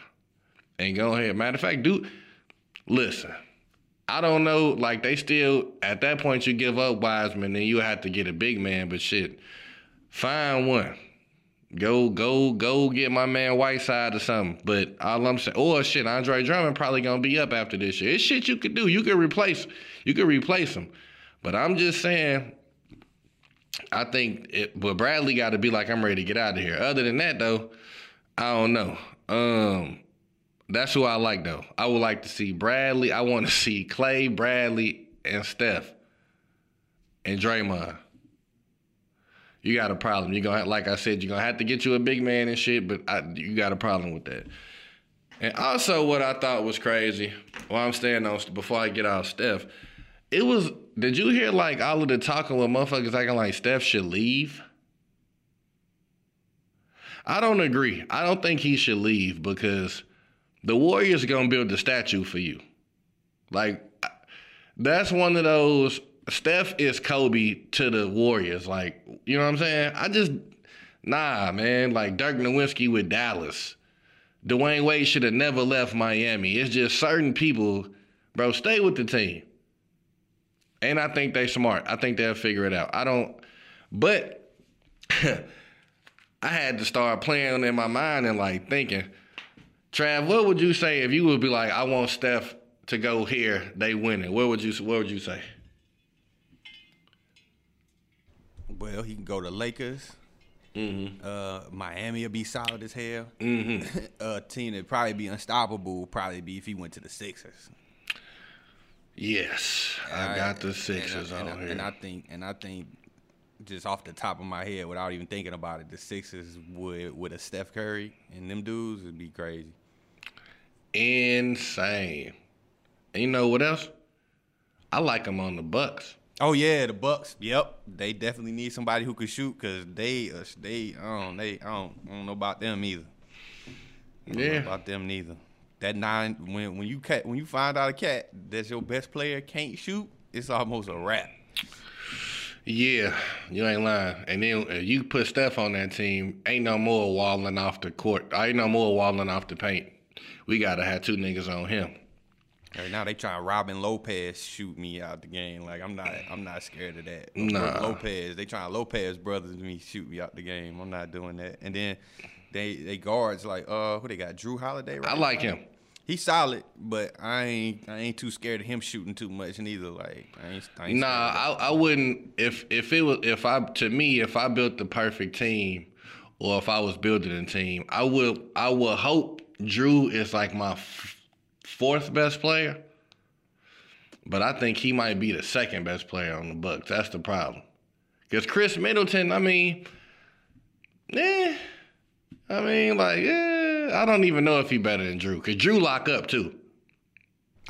and go ahead. Matter of fact, do listen. I don't know, like they still at that point you give up Wiseman, then you have to get a big man. But shit, find one. Go, go, go get my man Whiteside or something. But all I'm saying, or shit, Andre Drummond probably gonna be up after this year. It's shit you could do. You could replace, you could replace him. But I'm just saying, I think it. But Bradley got to be like, I'm ready to get out of here. Other than that, though, I don't know. Um, that's who I like though. I would like to see Bradley. I want to see Klay, Bradley, and Steph, and Draymond you got a problem. You're gonna like I said, you're gonna have to get you a big man and shit, but I, you got a problem with that. And also, what I thought was crazy, while I'm staying on before I get off Steph, it was. Did you hear like all of the talking with motherfuckers acting like Steph should leave? I don't agree. I don't think he should leave because the Warriors are gonna build the statue for you. Like that's one of those Steph is Kobe to the Warriors. Like, you know what I'm saying? I just, nah, man. Like Dirk Nowitzki with Dallas. Dwyane Wade should have never left Miami. It's just certain people, bro, stay with the team. And I think they smart. I think they'll figure it out. I don't, but [laughs] I had to start playing in my mind and like thinking, Trav, what would you say if you would be like, I want Steph to go here, they winning? What would you, what would you say? Well, he can go to Lakers. Mm-hmm. Uh, Miami will be solid as hell. Mm-hmm. [laughs] uh, team that probably be unstoppable would probably be if he went to the Sixers. Yes, I got the Sixers and, on and, here. and I think, and I think, just off the top of my head, without even thinking about it, the Sixers would with a Steph Curry and them dudes would be crazy. Insane. And you know what else? I like them on the Bucks. Oh yeah, the Bucks. Yep, they definitely need somebody who could shoot because they, uh, they, I don't, they, I don't, I don't know about them either. I don't know Yeah. about them neither. That nine, when when you cat, when you find out a cat that's your best player can't shoot, it's almost a wrap. Yeah, you ain't lying. And then uh, you put Steph on that team, ain't no more walling off the court. Ain't no more walling off the paint. We gotta have two niggas on him. Right now they trying Robin Lopez shoot me out the game. Like I'm not, I'm not scared of that. Nah. Lopez, they trying Lopez brothers me shoot me out the game. I'm not doing that. And then they they guards like uh who they got Jrue Holiday. Right I like him. He's solid, but I ain't I ain't too scared of him shooting too much neither. Like I ain't, I ain't Nah, I, I wouldn't. If if it was if I to me if I built the perfect team, or if I was building a team, I would I would hope Drew is like my f- fourth best player. But I think he might be the second best player on the Bucks. That's the problem. Because Khris Middleton, I mean, eh, I mean, like, eh, I don't even know if he better than Jrue. Because Jrue lock up too.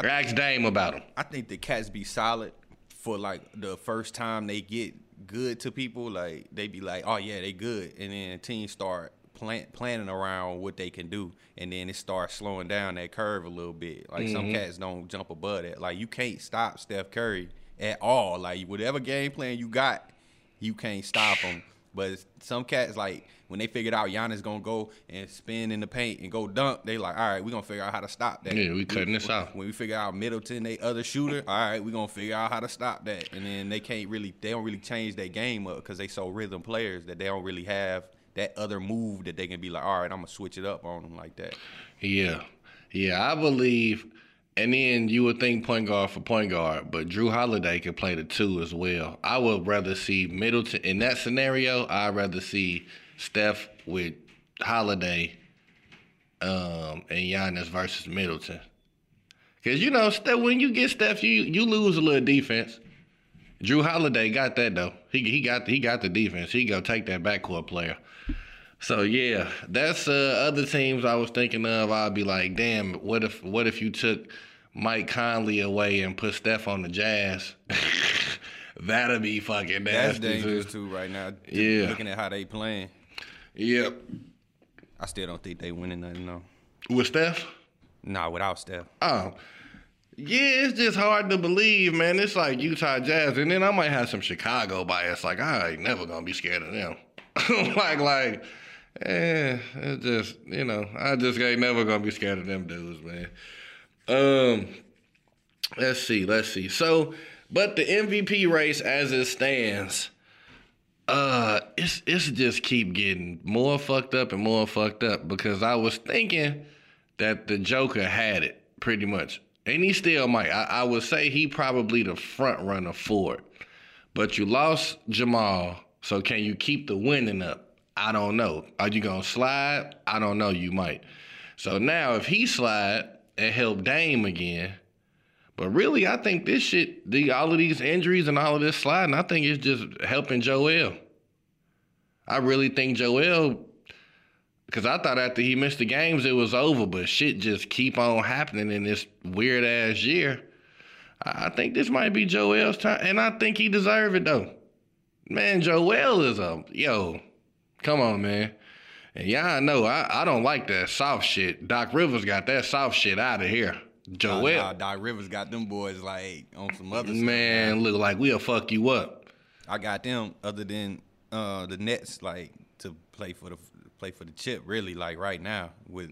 I Ask Dame about him. I think the cats be solid for like the first time they get good to people, like they be like, oh yeah, they good, and then teams start plan, planning around what they can do, and then it starts slowing down that curve a little bit. Like some mm-hmm. cats don't jump above that. Like you can't stop Steph Curry at all. Like whatever game plan you got, you can't stop him. But some cats like when they figured out Giannis gonna go and spin in the paint and go dunk, they like, all right, we gonna figure out how to stop that. Yeah, we cutting this out. When we figure out Middleton, they other shooter, all right, we gonna figure out how to stop that. And then they can't really, they don't really change their game up because they so rhythm players that they don't really have that other move that they can be like, all right, I'm gonna switch it up on them like that. Yeah. Yeah, I believe and then you would think point guard for point guard, but Jrue Holiday can play the two as well. I would rather see Middleton in that scenario, I'd rather see Steph with Holiday um, and Giannis versus Middleton. Cause you know, Steph, when you get Steph, you you lose a little defense. Jrue Holiday got that though. He he got he got the defense. He go take that backcourt player. So yeah, that's uh, other teams I was thinking of. I'd be like, damn, what if what if you took Mike Conley away and put Steph on the Jazz? [laughs] That'd be fucking nasty. That's dangerous too. too right now. Yeah. Looking at how they playing, Yep. I still don't think they winning nothing though. With Steph? Nah, without Steph. Oh. Yeah, it's just hard to believe, man. It's like Utah Jazz, and then I might have some Chicago bias. Like I ain't never gonna be scared of them. [laughs] like, like, eh, it's just you know, I just ain't never gonna be scared of them dudes, man. Um, let's see, let's see. So, but the MVP race as it stands, uh, it's it's just keep getting more fucked up and more fucked up because I was thinking that the Joker had it pretty much, and he still might. I, I would say he probably the front runner for it, but you lost Jamal, so can you keep the winning up? I don't know. Are you gonna slide? I don't know. You might. So now if he slide and help Dame again. But really, I think this shit, the all of these injuries and all of this sliding, I think it's just helping Joel. I really think Joel, because I thought after he missed the games it was over, but shit just keep on happening in this weird ass year. I think this might be Joel's time, and I think he deserve it though. Man, Joel is a yo. Come on, man. And yeah, I know I, I don't like that soft shit. Doc Rivers got that soft shit out of here. Joel, Nah, nah, Doc Rivers got them boys like on some other stuff. man, look like we'll fuck you up. I got them other than uh, the Nets like to play for the play for the chip really like right now with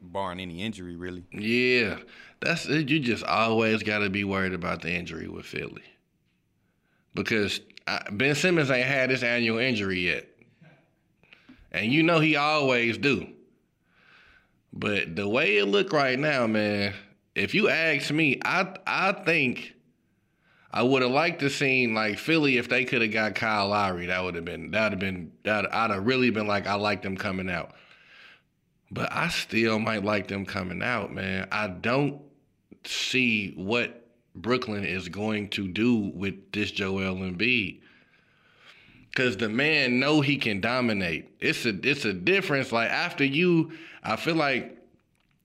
barring any injury really. Yeah, that's it. You just always got to be worried about the injury with Philly because I, Ben Simmons ain't had his annual injury yet, and you know he always do. But the way it look right now, man, if you ask me, I I think I would have liked to seen like Philly if they could have got Kyle Lowry. That would have been that would have been that I'd have really been like I like them coming out. But I still might like them coming out, man. I don't see what Brooklyn is going to do with this Joel Embiid. Cause the man know he can dominate. It's a it's a difference. Like after you, I feel like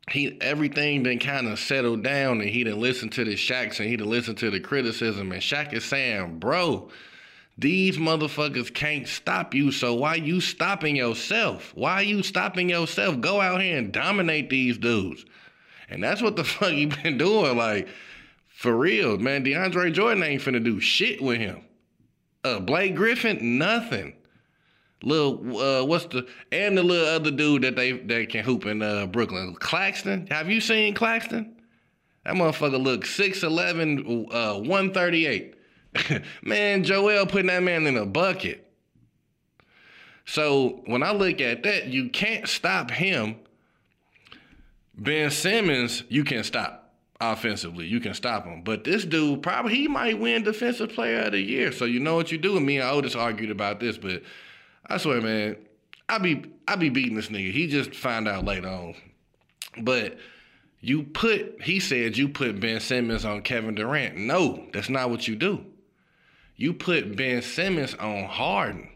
he everything then kind of settled down and he didn't listen to the Shaqs and he didn't listen to the criticism. And Shaq is saying, bro, these motherfuckers can't stop you. So why you stopping yourself? Why you stopping yourself? Go out here and dominate these dudes. And that's what the [laughs] fuck he been doing. Like, for real, man. DeAndre Jordan ain't finna do shit with him. Uh, Blake Griffin, nothing. Little, uh, what's the and the little other dude that they that can hoop in uh, Brooklyn, Claxton. Have you seen Claxton? That motherfucker look 6'11", uh, 138. [laughs] man, Joel putting that man in a bucket. So when I look at that, you can't stop him. Ben Simmons, you can stop offensively. You can stop him. But this dude, probably he might win Defensive Player of the Year. So you know what you do. And me and Otis argued about this, but I swear, man, I be I be beating this nigga. He just find out later on. But you put, he said you put Ben Simmons on Kevin Durant. No, that's not what you do. You put Ben Simmons on Harden.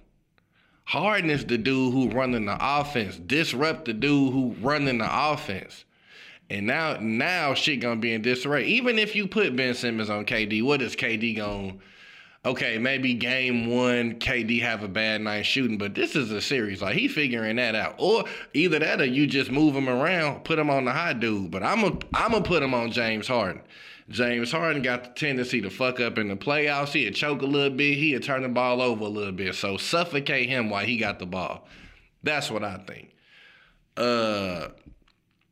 Harden is the dude who running the offense. Disrupt the dude who running the offense. And now, now shit gonna be in disarray. Even if you put Ben Simmons on KD, what is KD gonna okay, maybe game one, KD have a bad night shooting, but this is a series. Like he figuring that out. Or either that or you just move him around, put him on the hot dude. But I'm a I'm gonna put him on James Harden. James Harden got the tendency to fuck up in the playoffs. He'd choke a little bit. He'd turn the ball over a little bit. So suffocate him while he got the ball. That's what I think. Uh,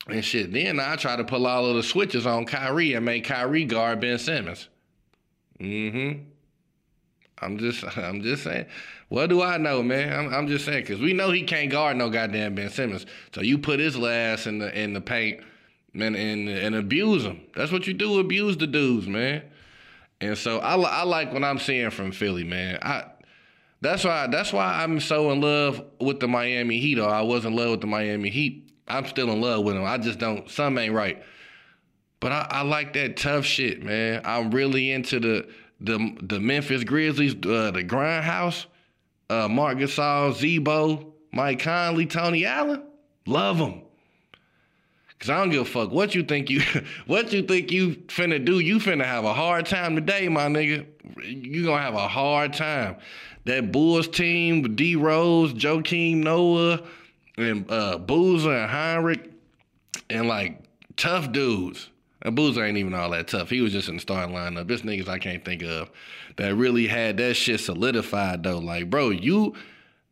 and shit. Then I try to pull all of the switches on Kyrie and make Kyrie guard Ben Simmons. Mm-hmm. I'm just, [laughs] I'm just saying. What do I know, man? I'm, I'm just saying because we know he can't guard no goddamn Ben Simmons. So you put his last in the in the paint man, and, and abuse him. That's what you do. Abuse the dudes, man. And so I, I like what I'm seeing from Philly, man. I that's why that's why I'm so in love with the Miami Heat. Or I was in love with the Miami Heat. I'm still in love with them. I just don't. Some ain't right. But I, I like that tough shit, man. I'm really into the the the Memphis Grizzlies, uh, the Grindhouse, uh, Marc Gasol, Z-Bo, Mike Conley, Tony Allen. Love them. Cause I don't give a fuck what you think you [laughs] what you think you finna do. You finna have a hard time today, my nigga. You gonna have a hard time. That Bulls team with D Rose, Joakim Noah, and uh, Boozer and Hinrich, and like tough dudes. And Boozer ain't even all that tough. He was just in the starting lineup. This niggas I can't think of that really had that shit solidified though. Like, bro, you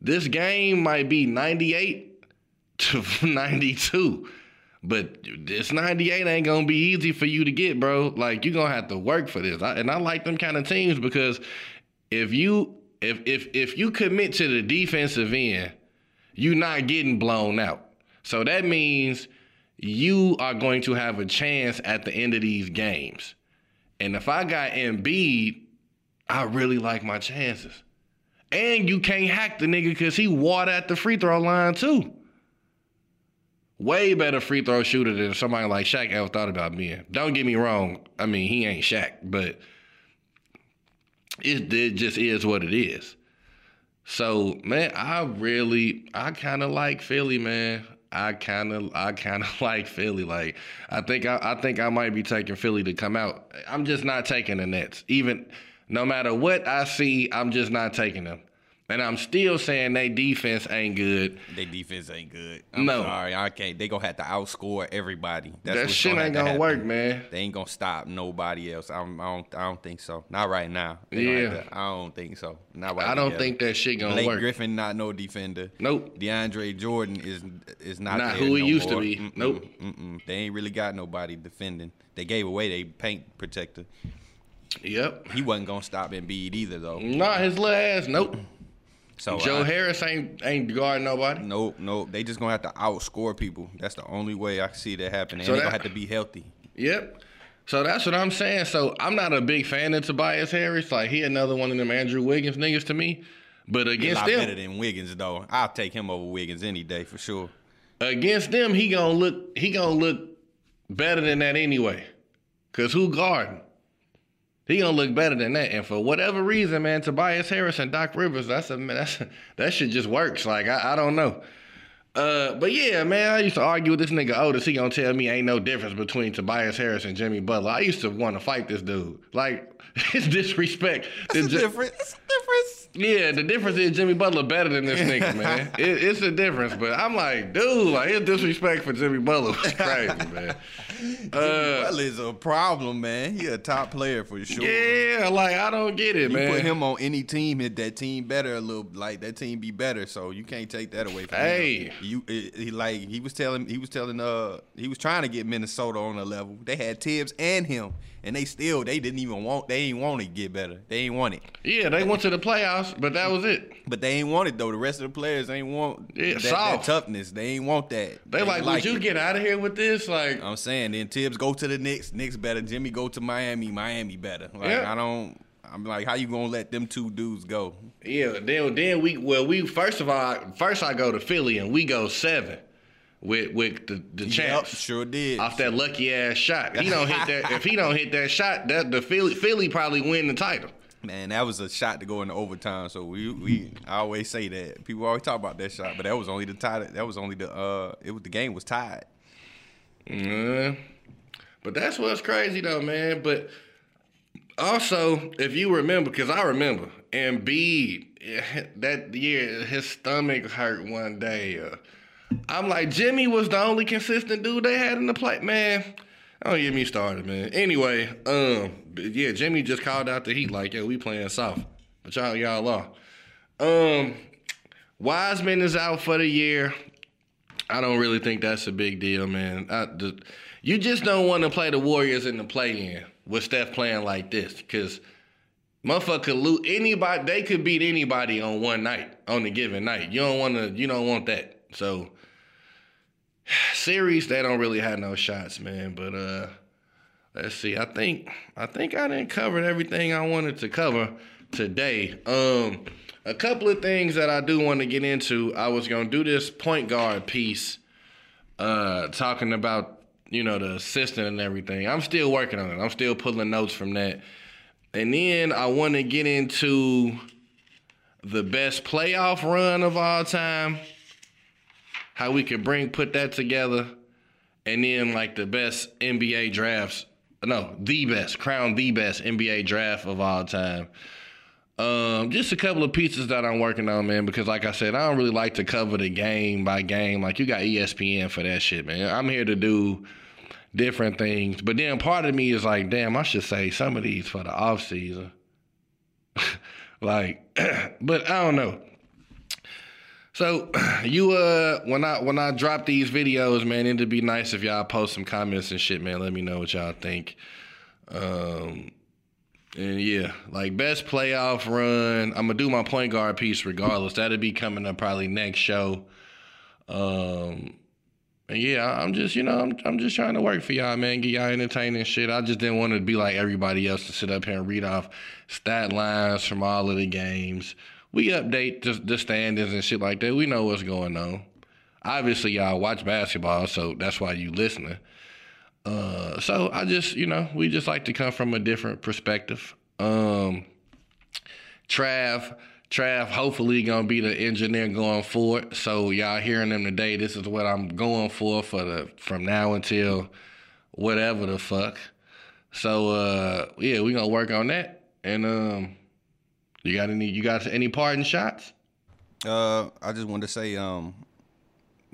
this game might be 98 to [laughs] 92. But this 98 ain't gonna be easy for you to get, bro. Like you gonna have to work for this. I, and I like them kind of teams because if you if if if you commit to the defensive end, you're not getting blown out. So that means you are going to have a chance at the end of these games. And if I got Embiid, I really like my chances. And you can't hack the nigga because he water at the free throw line too. Way better free throw shooter than somebody like Shaq ever thought about being. Don't get me wrong. I mean, he ain't Shaq, but it, it just is what it is. So, man, I really, I kind of like Philly, man. I kind of, I kind of [laughs] like Philly. Like, I think, I, I think I might be taking Philly to come out. I'm just not taking the Nets. Even, no matter what I see, I'm just not taking them. And I'm still saying they defense ain't good. They defense ain't good. I'm No. sorry, I can't. They gonna have to outscore everybody. That's that shit gonna ain't gonna work, man. They ain't gonna stop nobody else. I'm, I don't. I don't think so. Not right now. They Yeah. to- I don't think so. Not right now. I don't now. think that shit gonna Blake work. Griffin not no defender. Nope. DeAndre Jordan is is not Not who he no used to be. Mm-mm, Nope. Mm-mm. They ain't really got nobody defending. They gave away they paint protector. Yep. He wasn't gonna stop Embiid either though. Not his last. ass. Nope. So Joe I- Harris ain't ain't guarding nobody. Nope, nope. They just gonna have to outscore people. That's the only way I see that happening. So and they gonna have to be healthy. Yep. So that's what I'm saying. So I'm not a big fan of Tobias Harris. Like he another one of them Andrew Wiggins niggas to me. But against them, better than Wiggins though. I'll take him over Wiggins any day for sure. against them, he gonna look he gonna look better than that anyway. Cause who guarding? He gonna look better than that. And for whatever reason, man, Tobias Harris and Doc Rivers, that's a that's that shit just works. Like I, I don't know. Uh, but yeah, man, I used to argue with this nigga Otis. He gonna tell me ain't no difference between Tobias Harris and Jimmy Butler. I used to want to fight this dude. Like [laughs] disrespect. It's Ji- different. It's a difference. yeah, the difference is Jimmy Butler better than this nigga, man. [laughs] It, it's a difference, but I'm like, dude, like his disrespect for Jimmy Butler was crazy, [laughs] man. Uh, Butler is a problem, man. He a top player for sure. yeah, like I don't get it, You man. put him on any team, hit that team better a little. Like that team be better, so you can't take that away from Hey. him. Hey, you, it, he like he was telling, he was telling, uh, he was trying to get Minnesota on a level. They had Thibs and him, and they still they didn't even want, they ain't want to get better. They ain't want it, yeah, they went to the playoffs, but that was it. but they ain't want it though. The rest of the players ain't want Yeah, that, that toughness. They ain't want that. They like, would you it. get out of here with this? Like, I'm saying then Thibs go to the Knicks, Knicks better. Jimmy go to Miami, Miami better. Like Yeah. I don't. I'm like, how you gonna let them two dudes go? yeah, then then we well we first of all first I go to Philly and we go seven with with the the Yep, sure did. Off that lucky ass shot, he don't hit that. If he don't hit that shot, that the Philly Philly probably win the title. Man, that was a shot to go into overtime. So we we I always say that. People always talk about that shot, but that was only the tie. That was only the uh. It was the game was tied. Yeah. But that's what's crazy though, man. But Also, if you remember, because I remember, Embiid that year his stomach hurt one day. Uh, I'm like Jimmy was the only consistent dude they had in the play. Man, don't get me started, man. Anyway, um, yeah, Jimmy just called out the heat like, yo, we playing soft, but y'all y'all are. Um, Wiseman is out for the year. I don't really think that's a big deal, man. You just don't want to play the Warriors in the play-in with Steph playing like this, because motherfucker could lose anybody. They could beat anybody on one night, on a given night. You don't want to. You don't want that. So [sighs] series, they don't really have no shots, man. But uh, let's see. I think I think I didn't cover everything I wanted to cover today. Um, a couple of things that I do want to get into. I was gonna do this point guard piece, uh, talking about you know the assistant and everything. I'm still working on it. I'm still pulling notes from that, and then I want to get into the best playoff run of all time. How we could bring put that together, and then like the best NBA drafts. No, the best crown the best NBA draft of all time. Um, just a couple of pieces that I'm working on, man, because like I said, I don't really like to cover the game by game. Like you got ESPN for that shit, man. I'm here to do different things. But then part of me is like, damn, I should say some of these for the off season. [laughs] like, [clears throat] but I don't know. So [clears throat] you uh when I when I drop these videos, man, it'd be nice if y'all post some comments and shit, man. Let me know what y'all think. Um and yeah, like best playoff run. I'm gonna do my point guard piece regardless. That'll be coming up probably next show. Um, and yeah, I'm just you know I'm I'm just trying to work for y'all, man. Get y'all entertaining shit. I just didn't want to be like everybody else to sit up here and read off stat lines from all of the games. We update the, the standings and shit like that. We know what's going on. Obviously, y'all watch basketball, so that's why you listening. Uh, so I just, you know, we just like to come from a different perspective. Um, Trav, Trav, hopefully gonna be the engineer going forward. So y'all hearing them today. This is what I'm going for for the from now until whatever the fuck. So uh, yeah, we gonna work on that. And um, you got any? You got any parting shots? Uh, I just wanted to say, um,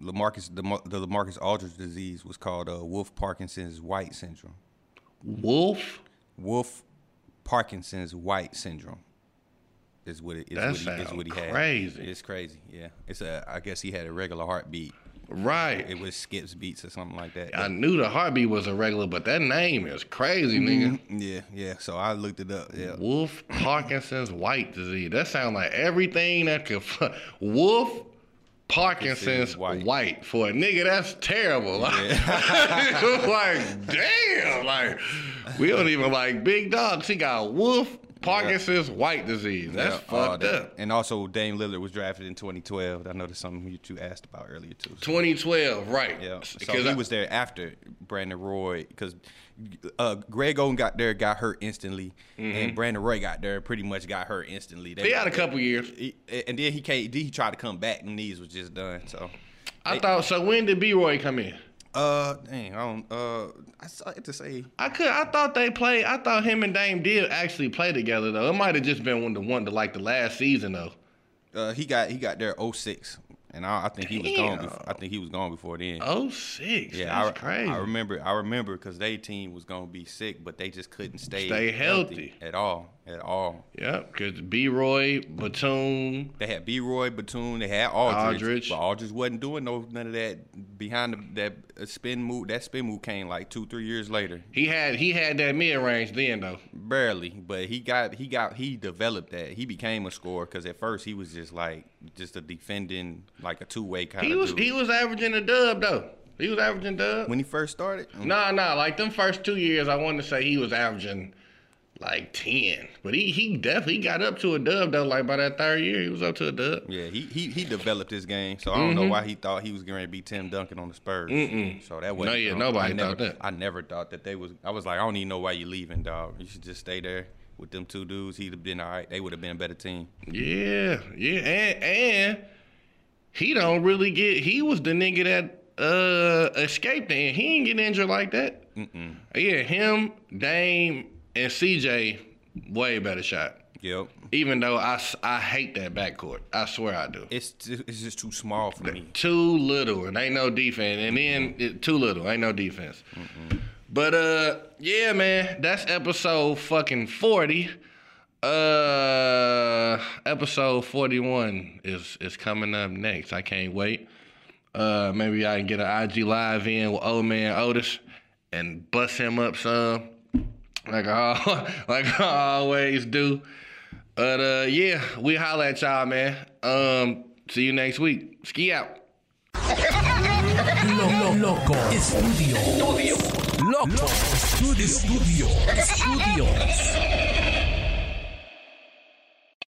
LaMarcus the, the LaMarcus Aldridge disease was called uh, Wolff Parkinson's White syndrome. Wolf. Wolf Parkinson's White syndrome is what it is. That what he, is what he had. crazy. It's crazy. Yeah. It's a. I guess he had a regular heartbeat. Right. It was skips beats or something like that. I knew the heartbeat was irregular, but that name is crazy, nigga. Mm-hmm. Yeah, yeah. So I looked it up. Yeah. Wolf Parkinson's white disease. That sounds like everything that could. Wolf Parkinson's White. white. for a nigga. That's terrible. [laughs] like damn. Like we don't even like big dogs. He got Wolf Parkinson's white disease. That's Yeah, fucked up. And also, Dame Lillard was drafted in 2012. I know that's something you two asked about earlier too. So, 2012, right? yeah, so he I- was there after Brandon Roy because uh, Greg Oden got there, got hurt instantly, and Brandon Roy got there, pretty much got hurt instantly. They, Mm-hmm. Had a couple years. He, and then he came. He tried to come back, and knees was just done. So, I thought so. When did B Roy come in? Uh, dang, I don't. Uh, I started to say I could. I thought they played. I thought him and Dame did actually play together though. It might have just been one to one to like the last season though. uh, he got he got there 06, and I, I think he was gone. Before, I think he was gone before then. Oh six. Yeah, that's I, crazy. I remember. I remember because their team was gonna be sick, but they just couldn't stay Stay healthy. at all. At all. Yep, because B Roy, Batum, They had B. Roy Batum. They had Aldridge, Aldridge. but Aldridge wasn't doing no none of that behind the, that spin move. That spin move came like two, three years later. he had he had that mid range then though. Barely, but he got he got he developed that. He became a scorer because at first he was just like just a defending like a two way kind He of was dude. he was averaging a dub though. He was averaging dub. when he first started. mm, Nah, nah. Like them first two years, I wanted to say he was averaging like ten, but he he definitely got up to a dub though. Like by that third year, he was up to a dub. Yeah, he he he developed his game, so I don't Mm-hmm. know why he thought he was going to be Tim Duncan on the Spurs. So that was No, yeah, nobody I never, thought that. I never thought that they was. I was like, I don't even know why you're leaving, dog. You should just stay there with them two dudes. He'd have been all right. They would have been a better team. Yeah, yeah, and and he don't really get. He was the nigga that uh escaped and he ain't get injured like that. Mm-mm. Yeah, him, Dame, and CJ Way better shot. Yep. Even though I, I hate that backcourt. I swear I do. It's just, it's just too small for me. Too little and ain't no defense. And then it, too little, ain't no defense. But uh yeah, man, that's episode fucking 40. Uh episode 41 is is coming up next. I can't wait. Uh maybe I can get an IG live in with old man Otis and bust him up some. Like I [laughs] like I always do. But uh yeah, we holla at y'all, man. Um see you next week. Ski out. Lo- Loco. Loco.